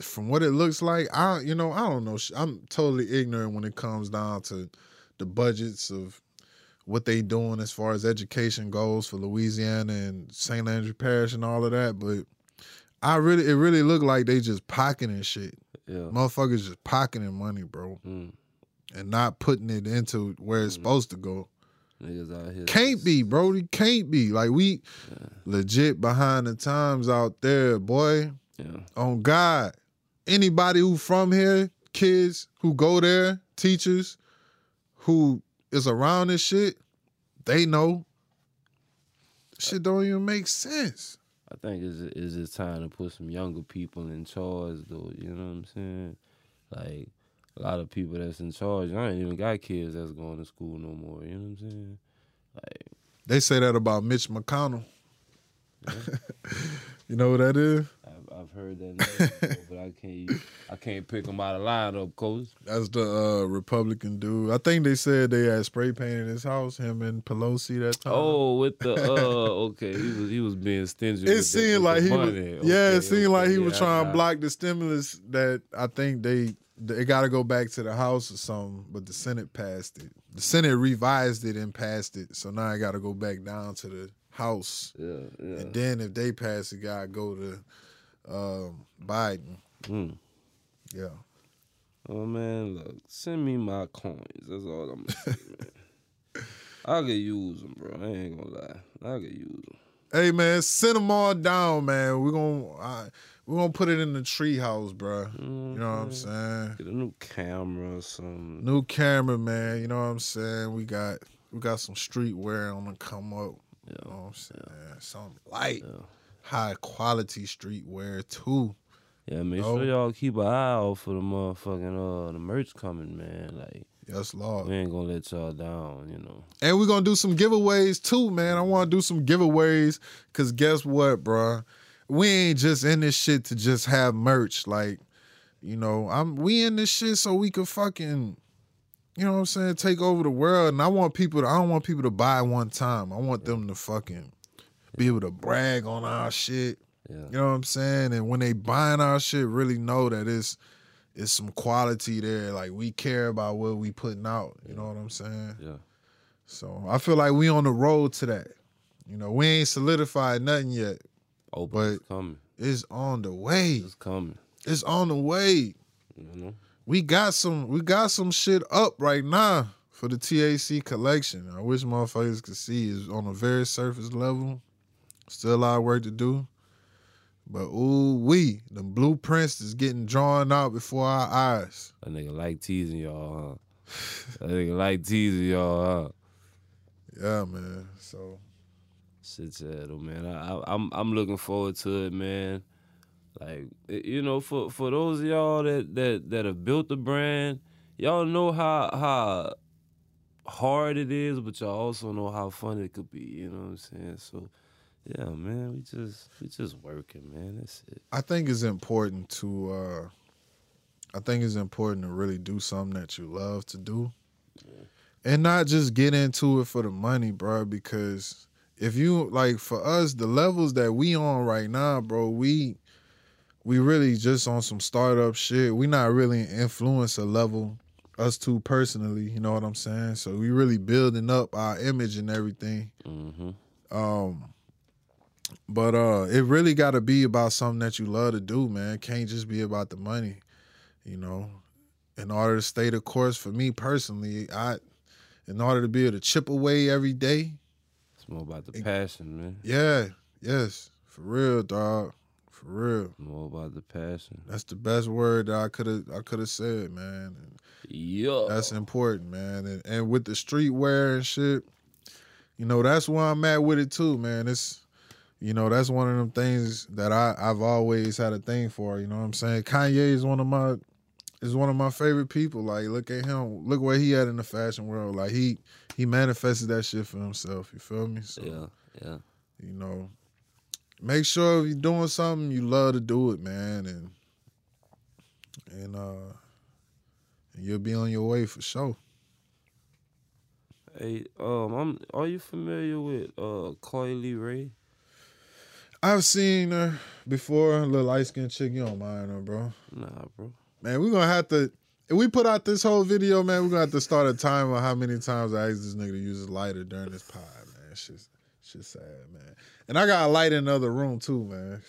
from what it looks like, I you know, I don't know. I'm totally ignorant when it comes down to the budgets of what they doing as far as education goes for Louisiana and St. Landry Parish and all of that, but I really it really looked like they just pocketing shit. Yeah. Motherfuckers just pocketing money, bro, Mm. and not putting it into where it's supposed to go. Niggas out here. Can't be, bro. It can't be. Like we legit behind the times out there, boy. Yeah. On God. Anybody who from here, kids who go there, teachers who is around this shit, they know. Shit don't even make sense. I think it's it's just time to put some younger people in charge, though. You know what I'm saying? Like a lot of people that's in charge. I ain't even got kids that's going to school no more. You know what I'm saying? Like They say that about Mitch McConnell. [LAUGHS] you know what that is? Heard that, name before, but I can't I can't pick him out of line lineup, coach. That's the uh, Republican dude. I think they said they had spray painted his house, him and Pelosi that time. Oh, with the uh, okay, he was he was being stingy. it seemed like he was, yeah, Okay, it seemed like okay, he was trying to block the stimulus that I think they they got to go back to the House or something, but the Senate passed it. The Senate revised it and passed it, so now I got to go back down to the House, Yeah, yeah. and then if they pass it, got to go to um, Biden. Mm. Yeah, Oh man, look, send me my coins. That's all I'm gonna say, man. [LAUGHS] I could use them, bro. I ain't gonna lie. I could use them. Hey man, send them all down, man. We're gonna uh, we're gonna put it in the treehouse, bro. You know what I'm saying? Get a new camera or something. New camera, man. You know what I'm saying? We got we got some streetwear on the come up. You know what I'm saying? Some light, Yeah. High quality streetwear too. Yeah, make sure y'all keep an eye out for the motherfucking uh the merch coming, man. Like Yes, Lord. we ain't gonna let y'all down, you know. And we're gonna do some giveaways too, man. I wanna do some giveaways because guess what, bruh? We ain't just in this shit to just have merch. Like, you know, I'm we in this shit so we can fucking, you know what I'm saying, take over the world. And I want people to I don't want people to buy one time. I want them to fucking be able to brag on our shit. Yeah. You know what I'm saying? And when they buying our shit, really know that it's it's some quality there. Like we care about what we putting out. You know what I'm saying? Yeah. So I feel like we on the road to that. You know, we ain't solidified nothing yet. Oh, But- but it's coming. It's on the way. It's coming. It's on the way. You know? We got some we got some shit up right now for the TAC collection. I wish motherfuckers could see is on a very surface level. Still a lot of work to do. But ooh we, the blueprints is getting drawn out before our eyes. That nigga like teasing y'all, huh? that nigga like teasing y'all, huh? Yeah, man. So sad though, man. I, I, I'm I'm looking forward to it, man. Like you know, for for those of y'all that that that have built the brand, y'all know how how hard it is, but y'all also know how fun it could be. You know what I'm saying? So, yeah, man, we just we just working, man. That's it. I think it's important to uh I think it's important to really do something that you love to do. And not just get into it for the money, bro, because if you like for us the levels that we on right now, bro, we we really just on some startup shit. We not really influencer level us two personally, you know what I'm saying? So we really building up our image and everything. Mm-hmm. Um, but uh, it really got to be about something that you love to do, man. It can't just be about the money, you know. In order to stay the course, for me personally, I, in order to be able to chip away every day, It's more about the passion, man. yeah, yes, for real, dog, for real. More about the passion. That's the best word that I could have I could have said, man. And Yeah. That's important, man. And, and with the streetwear and shit, you know, that's where I'm at with it too, man. It's, you know, that's one of them things that I, I've always had a thing for. You know what I'm saying? Kanye is one of my is one of my favorite people. Like, look at him. Look where he at in the fashion world. Like he he manifested that shit for himself. You feel me? So yeah. Yeah. you know, make sure if you're doing something, you love to do it, man, and and uh, and you'll be on your way for sure. Hey, um, I'm. Are you familiar with uh Coi Leray? I've seen her before, a little light skinned chick. You don't mind her, bro. Nah, bro. Man, we're gonna have to. If we put out this whole video, man, we're gonna have to start a timer on how many times I asked this nigga to use his lighter during this pod, man. It's just, it's just sad, man. And I got a light in the other room too, man.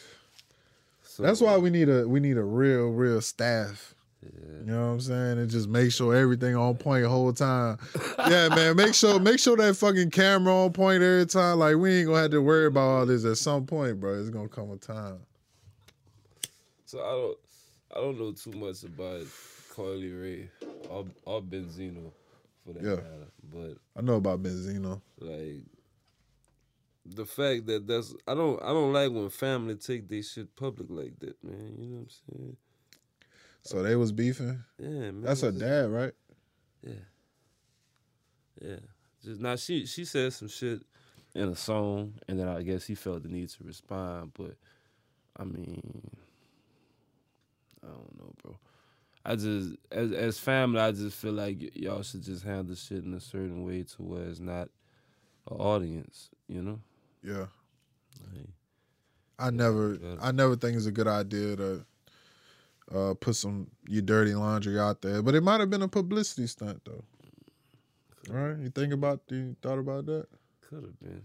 So, That's why we need a we need a real, real staff. You know what I'm saying? And just make sure everything on point the whole time. Yeah, man. Make sure make sure that fucking camera on point every time. Like we ain't gonna have to worry about all this at some point, bro. It's gonna come a time. So I don't. I don't know too much about Coi Leray or, or Benzino for that Yeah. matter, but I know about Benzino. like the fact that that's I don't I don't like when family take their shit public like that, man. You know what I'm saying? So they was beefing. Yeah, man. That's her dad, right? Yeah. Yeah. Just now she she said some shit in a song and then I guess he felt the need to respond, but I mean I don't know, bro. I just as as family I just feel like y- y'all should just handle shit in a certain way to where it's not an audience, you know? Yeah. Like, I never I never think it's a good idea to uh, put some your dirty laundry out there. But it might have been a publicity stunt though. Right? You think about the you thought about that? could have been.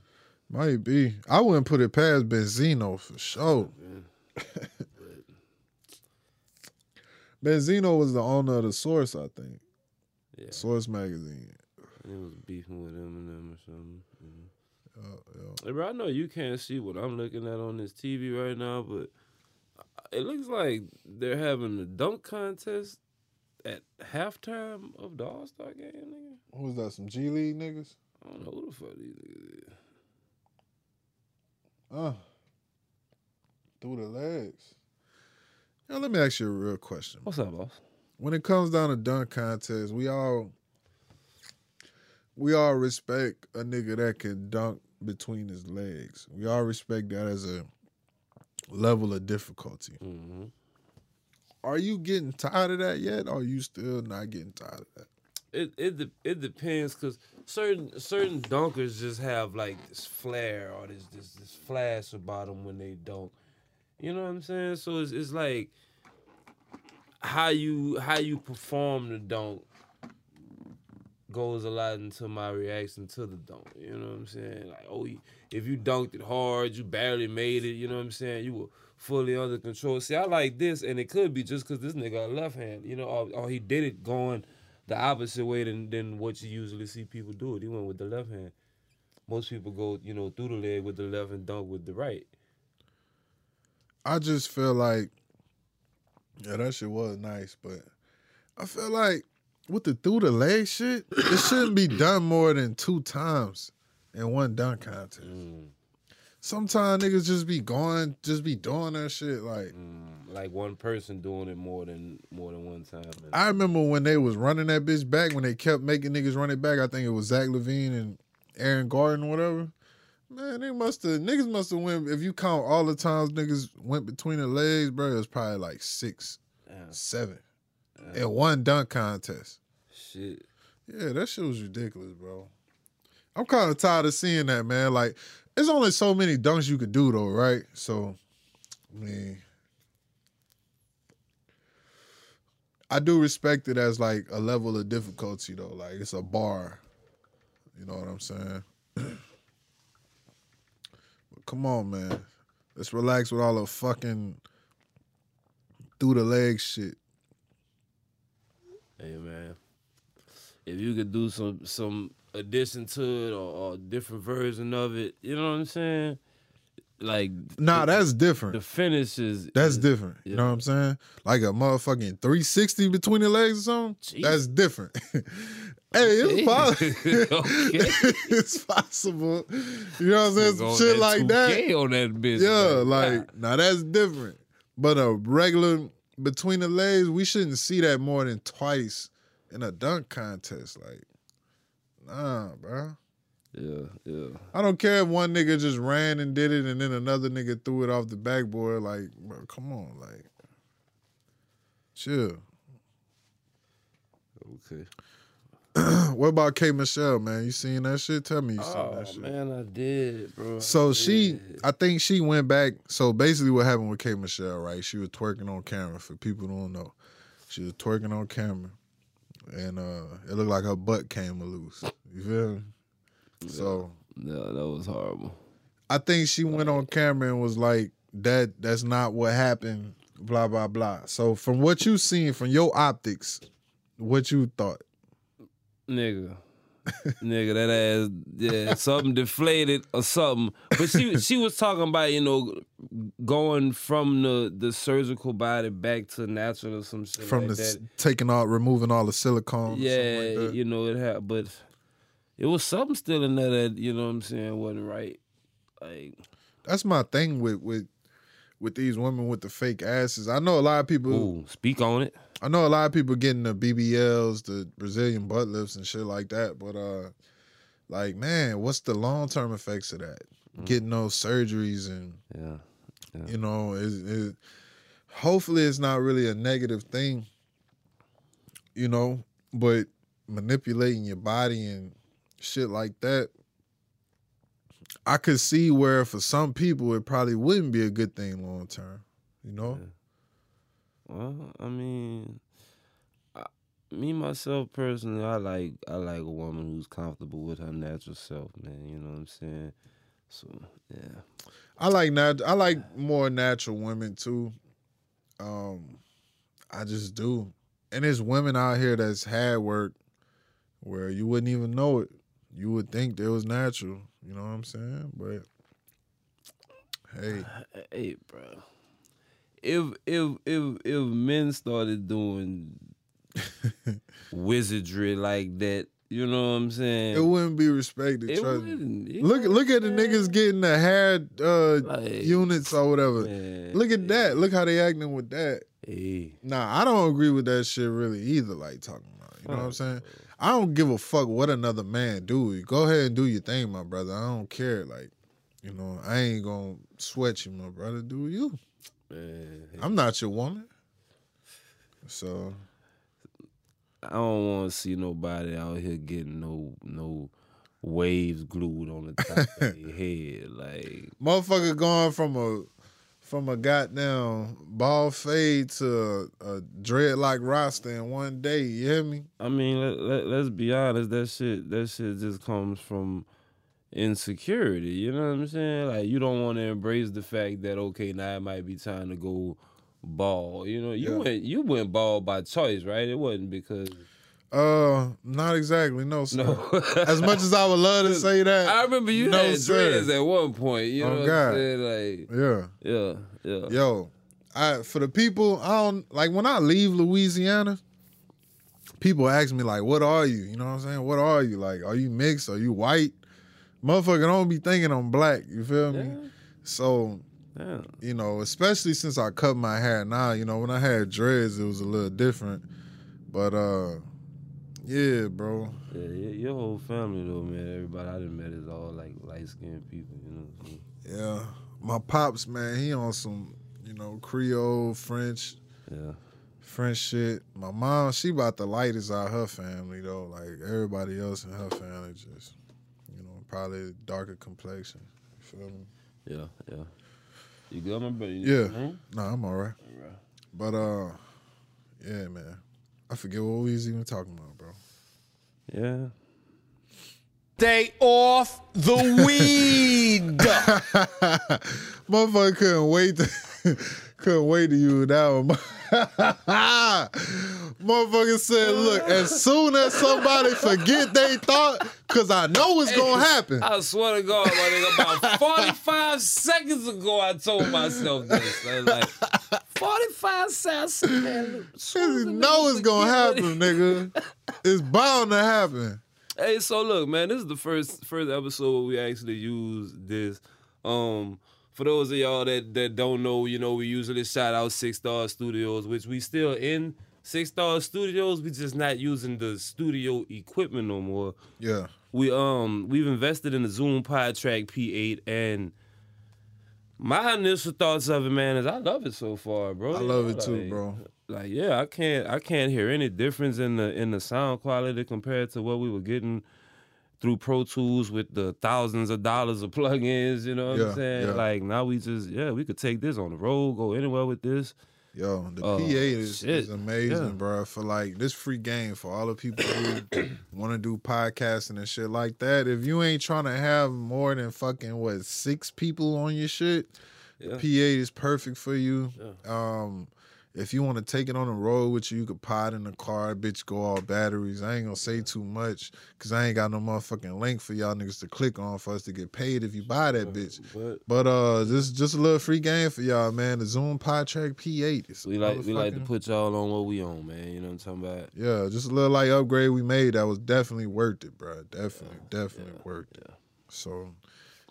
Might be. I wouldn't put it past Benzino for sure. [LAUGHS] Benzino was the owner of the Source, I think. Yeah. Source magazine. He was beefing with Eminem or something. Mhm. Uh, yeah. Hey, bro, I know you can't see what I'm looking at on this TV right now, but it looks like they're having a dunk contest at halftime of the All Star game, nigga. Who was that? Some G League niggas? I don't know who the fuck these niggas is. Uh, through the legs. Now let me ask you a real question. What's up, boss? When it comes down to dunk contests, we all we all respect a nigga that can dunk between his legs. We all respect that as a level of difficulty. hmm Are you getting tired of that yet? Or are you still not getting tired of that? It it de- it depends because certain certain dunkers just have like this flair or this this this flash about them when they dunk. You know what I'm saying? So it's it's like how you how you perform the dunk goes a lot into my reaction to the dunk. You know what I'm saying? Like, oh, if you dunked it hard, you barely made it. You know what I'm saying? You were fully under control. See, I like this, and it could be just because this nigga got a left hand. You know, or, or he did it going the opposite way than than what you usually see people do it. He went with the left hand. Most people go, you know, through the leg with the left and dunk with the right. I just feel like, yeah, that shit was nice, but I feel like with the through the leg shit, it shouldn't be done more than two times in one dunk contest. Mm, Sometimes niggas just be going, just be doing that shit. Like mm, like one person doing it more than more than one time. I remember when they was running that bitch back, when they kept making niggas run it back. I think it was Zach LaVine and Aaron Gordon, or whatever. Man, they must have niggas must have went. If you count all the times niggas went between the legs, bro, it was probably like six, Yeah, seven in one dunk contest. shit. Yeah, that shit was ridiculous, bro. I'm kind of tired of seeing that, man. Like, there's only so many dunks you could do, though, right? So, I mean, I do respect it as like a level of difficulty, though. Like, it's a bar. You know what I'm saying? [CLEARS THROAT] but come on, man. Let's relax with all the fucking through the leg shit. Hey man, if you could do some some addition to it or, or different version of it, you know what I'm saying? Like Nah, the, that's different. the finish is That's is- different. You know what I'm saying? Like a motherfucking 360 between the legs or something. Jeez. That's different. [LAUGHS] hey, it's possible. [LAUGHS] [LAUGHS] It's possible. You know what I'm saying? Some shit that like that. 2K on that bitch. Yeah, man. like now that's different. But a regular between the legs, we shouldn't see that more than twice in a dunk contest. Like, nah, bro. yeah, yeah. I don't care if one nigga just ran and did it and then another nigga threw it off the backboard. Like, bro, come on, like, chill. Okay. [CLEARS THROAT] what about K Michelle, man? You seen that shit? Tell me you seen Oh that shit. man, I did, bro. So I she, did. I think she went back. So basically, what happened with K Michelle, right? She was twerking on camera. For people who don't know, she was twerking on camera, and uh it looked like her butt came loose. You feel me? So Yeah, that was horrible. I think she went on camera and was like, "That that's not what happened." Blah blah blah. So from what you seen, from your optics, what you thought? Nigga. [LAUGHS] Nigga, that ass, yeah, something deflated or something. But she she was talking about, you know, going from the the surgical body back to natural or some shit From like the that. taking all, removing all the silicone. Yeah, like you know, it had, but it was something still in there that, you know what I'm saying, wasn't right. Like, that's my thing with with with these women with the fake asses. I know a lot of people. ooh, speak on it. I know a lot of people getting the BBLs, the Brazilian butt lifts and shit like that. But uh, like, man, what's the long term effects of that? Getting those surgeries and Yeah. you know, is it, hopefully it's not really a negative thing. You know, but manipulating your body and shit like that. I could see where for some people it probably wouldn't be a good thing long term. You know? Well, I mean, I, me myself personally, I like I like a woman who's comfortable with her natural self, man. You know what I'm saying? So yeah, I like nat- I like more natural women too. Um, I just do. And there's women out here that's had work where you wouldn't even know it. You would think it was natural. You know what I'm saying? But hey, Hey, bro. If if if if men started doing [LAUGHS] wizardry like that, you know what I'm saying? it wouldn't be respected. It wouldn't. you Look look at the niggas getting the hair uh, Like, units or whatever. saying? Look at that. Look how they acting with that. Hey, Nah, I don't agree with that shit really either. Like talking about, you know what I'm saying? I don't give a fuck what another man do. Go ahead and do your thing, my brother. I don't care. Like, you know, I ain't gonna sweat you, my brother. Do you? man. I'm not your woman. So I don't want to see nobody out here getting no no waves glued on the top of their [LAUGHS] head. Like, motherfucker going from a from a goddamn ball fade to a, a dreadlock roster in one day. You hear me? I mean, let, let, let's be honest. That shit, that shit just comes from insecurity. You know what I'm saying? Like, you don't want to embrace the fact that okay, now it might be time to go ball. You know, you Yeah. went you went ball by choice, right? It wasn't because Uh, not exactly. No, sir. no. [LAUGHS] As much as I would love to [LAUGHS] say that, I remember you No, had sir. dreads at one point. You know Oh, God. Like, yeah. yeah, yeah. Yo, I for the people, I don't like when I leave Louisiana, people ask me like, what are you? You know what I'm saying? What are you? Like, are you mixed? Are you white? Motherfucker don't be thinking I'm black. You feel me? Yeah. So, Yeah. you know, especially since I cut my hair now, you know, when I had dreads, it was a little different. But uh yeah, bro. Yeah, your, your whole family though, man. Everybody I done met is all like light skinned people. You know. What I'm saying? Yeah. My pops, man, he on some, you know, Creole, French, Yeah. French shit. My mom, she about the lightest out her family though. Like everybody else in her family, just you know, probably darker complexion. You feel me? Yeah. Yeah. You good, my brother? Yeah. Hmm? Nah, I'm all right. Alright. But uh, yeah, man. I forget what we was even talking about, bro. Yeah. Stay off the [LAUGHS] weed. Motherfucker couldn't wait to [LAUGHS] couldn't wait to use that one. [LAUGHS] Motherfucker said, look, as soon as somebody forget they thought, cause I know it's gonna happen. I swear to God, my nigga, about 45 seconds ago, I told myself this. I was like, 45 seconds, man. look, as soon as You know it's gonna happen, nigga. It's bound to happen. Hey, so look, man, this is the first first episode where we actually use this. Um, for those of y'all that that don't know, you know, we usually shout out Six Star Studios, which we still in Six Star Studios. We just not using the studio equipment no more. Yeah. We um we've invested in the Zoom PodTrak P8 and my initial thoughts of it, man, is I love it so far, bro. I You love know, it too, bro. like yeah, I can't I can't hear any difference in the in the sound quality compared to what we were getting through Pro Tools with the thousands of dollars of [LAUGHS] plugins, you know what Yeah, I'm saying? yeah. Like now we just yeah, we could take this on the road, go anywhere with this. Yo, the Oh, PA is, is amazing, Yeah. bro. For like this free game for all the people who [COUGHS] want to do podcasting and shit like that. If you ain't trying to have more than fucking what six people on your shit, Yeah. PA is perfect for you. Um, if you want to take it on the road with you, you could pod in the car, bitch, go all batteries. I ain't gonna say too much because I ain't got no motherfucking link for y'all niggas to click on for us to get paid if you buy that bitch. But But uh, this is just a little free game for y'all, man. The Zoom PodTrak P8. It's we like we like to put y'all on what we on, man. You know what I'm talking about? Yeah, just a little like upgrade we made that was definitely worth it, bro. Definitely, definitely worth it. So,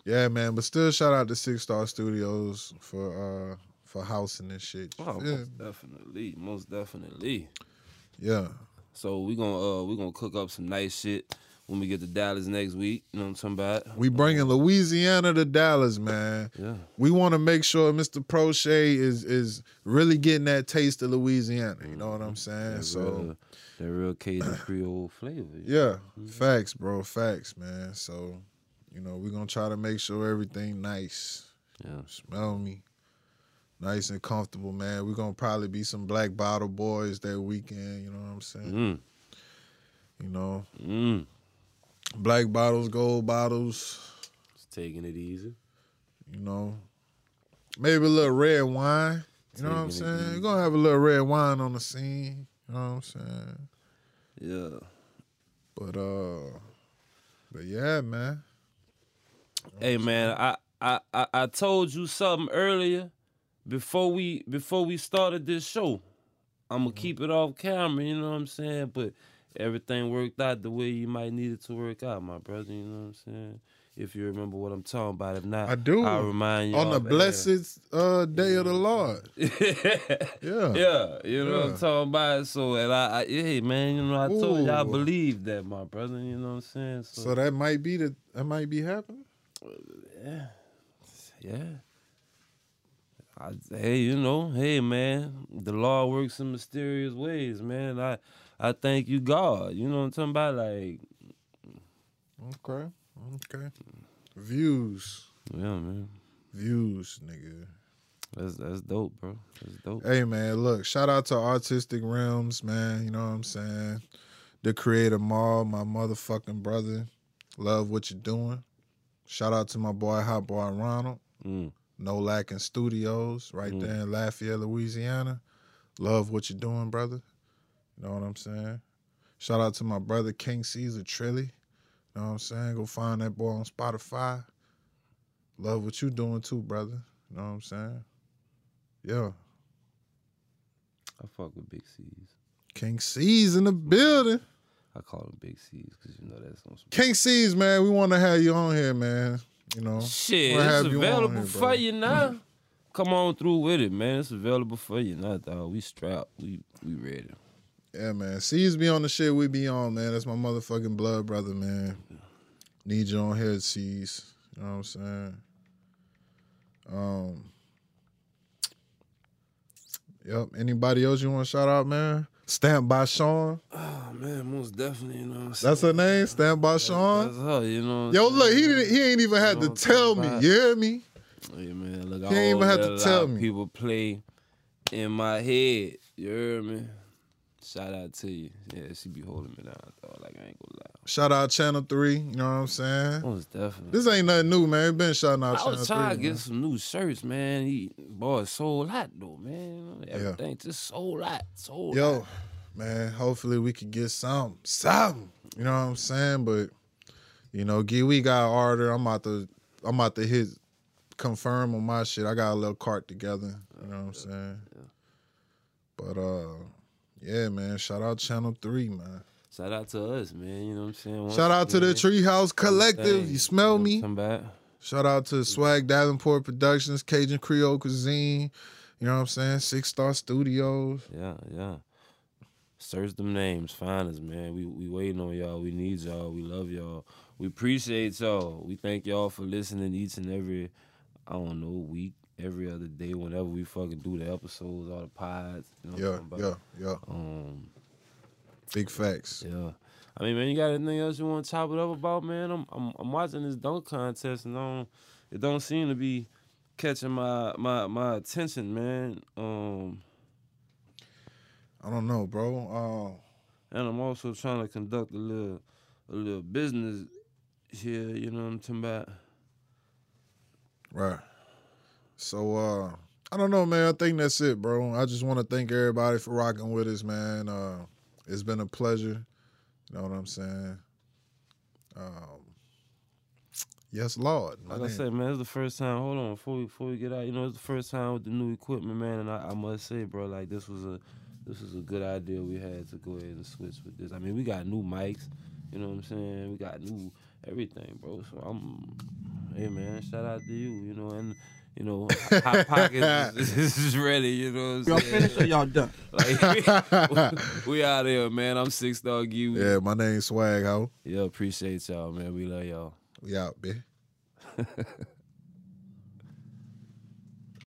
yeah, man. But still, shout out to Six Star Studios for uh for housing and shit. Oh, most definitely, most definitely. Yeah, So we gonna uh we gonna cook up some nice shit when we get to Dallas next week. You know what I'm talking about? we bringing Louisiana to Dallas, man. Yeah. We want to make sure Mr. Proche is is really getting that taste of Louisiana. You know what I'm saying? That So. real, that real Cajun [COUGHS] Creole flavor. Yeah, facts, bro. Facts, man. So, you know, we're gonna try to make sure everything nice. Yeah. Smell me. Nice and comfortable, man. We're gonna probably be some black bottle boys that weekend, you know what I'm saying? Mm. You know. Mm. Black bottles, gold bottles, Just taking it easy. you know. Maybe a little red wine. You know what I'm saying? We're gonna have a little red wine on the scene. You know what I'm saying? Yeah. But uh, but yeah, man. Hey man, I, I I I told you something earlier before we before we started this show. I'm gonna keep it off camera, you know what I'm saying? But everything worked out the way you might need it to work out, my brother. You know what I'm saying? If you remember what I'm talking about, if not, I do. I'll remind you On the blessed uh, day of the Lord. [LAUGHS] Yeah. yeah, you know what I'm talking about. So, and I, I hey man, you know, I told you I believe that, my brother. You know what I'm saying? So so that might be the that might be happening. Yeah. I, hey, you know, hey man, the law works in mysterious ways, man. I I thank you, God. You know what I'm talking about? Like, Okay. Okay. Views. yeah, man. Views, nigga. That's that's dope, bro. That's dope. Hey man, look, shout out to Artistic Realms, man. You know what I'm saying? The creator Maul, my motherfucking brother. Love what you're doing. Shout out to my boy Hot Boy Ronald. Mm. No Lacking Studios, right Mm. there in Lafayette, Louisiana. Love what you're doing, brother. You know what I'm saying? Shout out to my brother King Caesar Trilly. You know what I'm saying? Go find that boy on Spotify. Love what you're doing too, brother. You know what I'm saying? Yeah. I fuck with Big C's. King C's in the building. I call them Big C's because you know that's on some King C's, man, we want to have you on here, man. You know, Shit, it's have you on available here, for you now. Come on through with it, man. It's available for you now, dog. We strapped. We we ready. yeah, man. C's be on the shit we be on, man. That's my motherfucking blood brother, man. Need you on here, C's. You know what I'm saying? Um. Yep. Anybody else you want to shout out, man? Stand by Sean. Oh man, most definitely. You know what I'm? That's her name. Stand by Sean. That's her. You know. Yo, look, he didn't. He ain't even had You to know tell me. You hear me? Hey man, look, I He ain't even have to tell me. People play in my head. You heard me? Shout out to you. Yeah, she be holding me down, dog. Like I ain't gonna lie. Shout out Channel Three. You know what I'm saying? Most definitely. This ain't nothing new, man. We been shouting out I Channel was trying to 3, get man. some new shirts, man. He boy, it sold out though, man. Everything just sold out, sold out. Yo, man, hopefully we could get some, some. You know what I'm saying? But you know, Gee, we got order. I'm about to, I'm about to hit confirm on my shit. I got a little cart together. You know what I'm saying? But uh, yeah, man. Shout out Channel Three, man. Shout out to us, man. You know what I'm saying? Once Shout out to the Treehouse Collective. thing, You smell know, me? Come back. Shout out to Swag Davenport Productions, Cajun Creole Cuisine. You know what I'm saying? Six Star Studios. Yeah, yeah. Search them names, find us, man. We we waiting on y'all. We need y'all. We love y'all. We appreciate y'all. We thank y'all for listening each and every, I don't know, week, every other day, whenever we fucking do the episodes, all the pods. You know what Yeah, yeah, yeah. Um, Big facts. yeah. I mean, man, you got anything else you want to chop it up about, man? I'm I'm, I'm watching this dunk contest and I don't, it don't seem to be catching my my my attention, man. Um, I don't know, bro. Uh, and I'm also trying to conduct a little a little business here. You know what I'm talking about? Right. So uh I don't know, man. I think that's it, bro. I just want to thank everybody for rocking with us, man. Uh it's been a pleasure. You know what I'm saying? Um Yes, Lord. Like I said, man, it's the first time. Hold on, before we before we get out, you know, it's the first time with the new equipment, man. And I, I must say, bro, like this was a this was a good idea we had to go ahead and switch with this. I mean, we got new mics, you know what I'm saying? We got new everything, bro. So I'm, hey man, shout out to you, you know, and you know, hot pockets is, is ready, you know. What I'm Y'all saying? finished or y'all done? Like, [LAUGHS] we, we out here, man. I'm six dog you. yeah, my name's Swag Ho. Yeah, appreciate y'all, man. We love y'all. We out, bitch. [LAUGHS]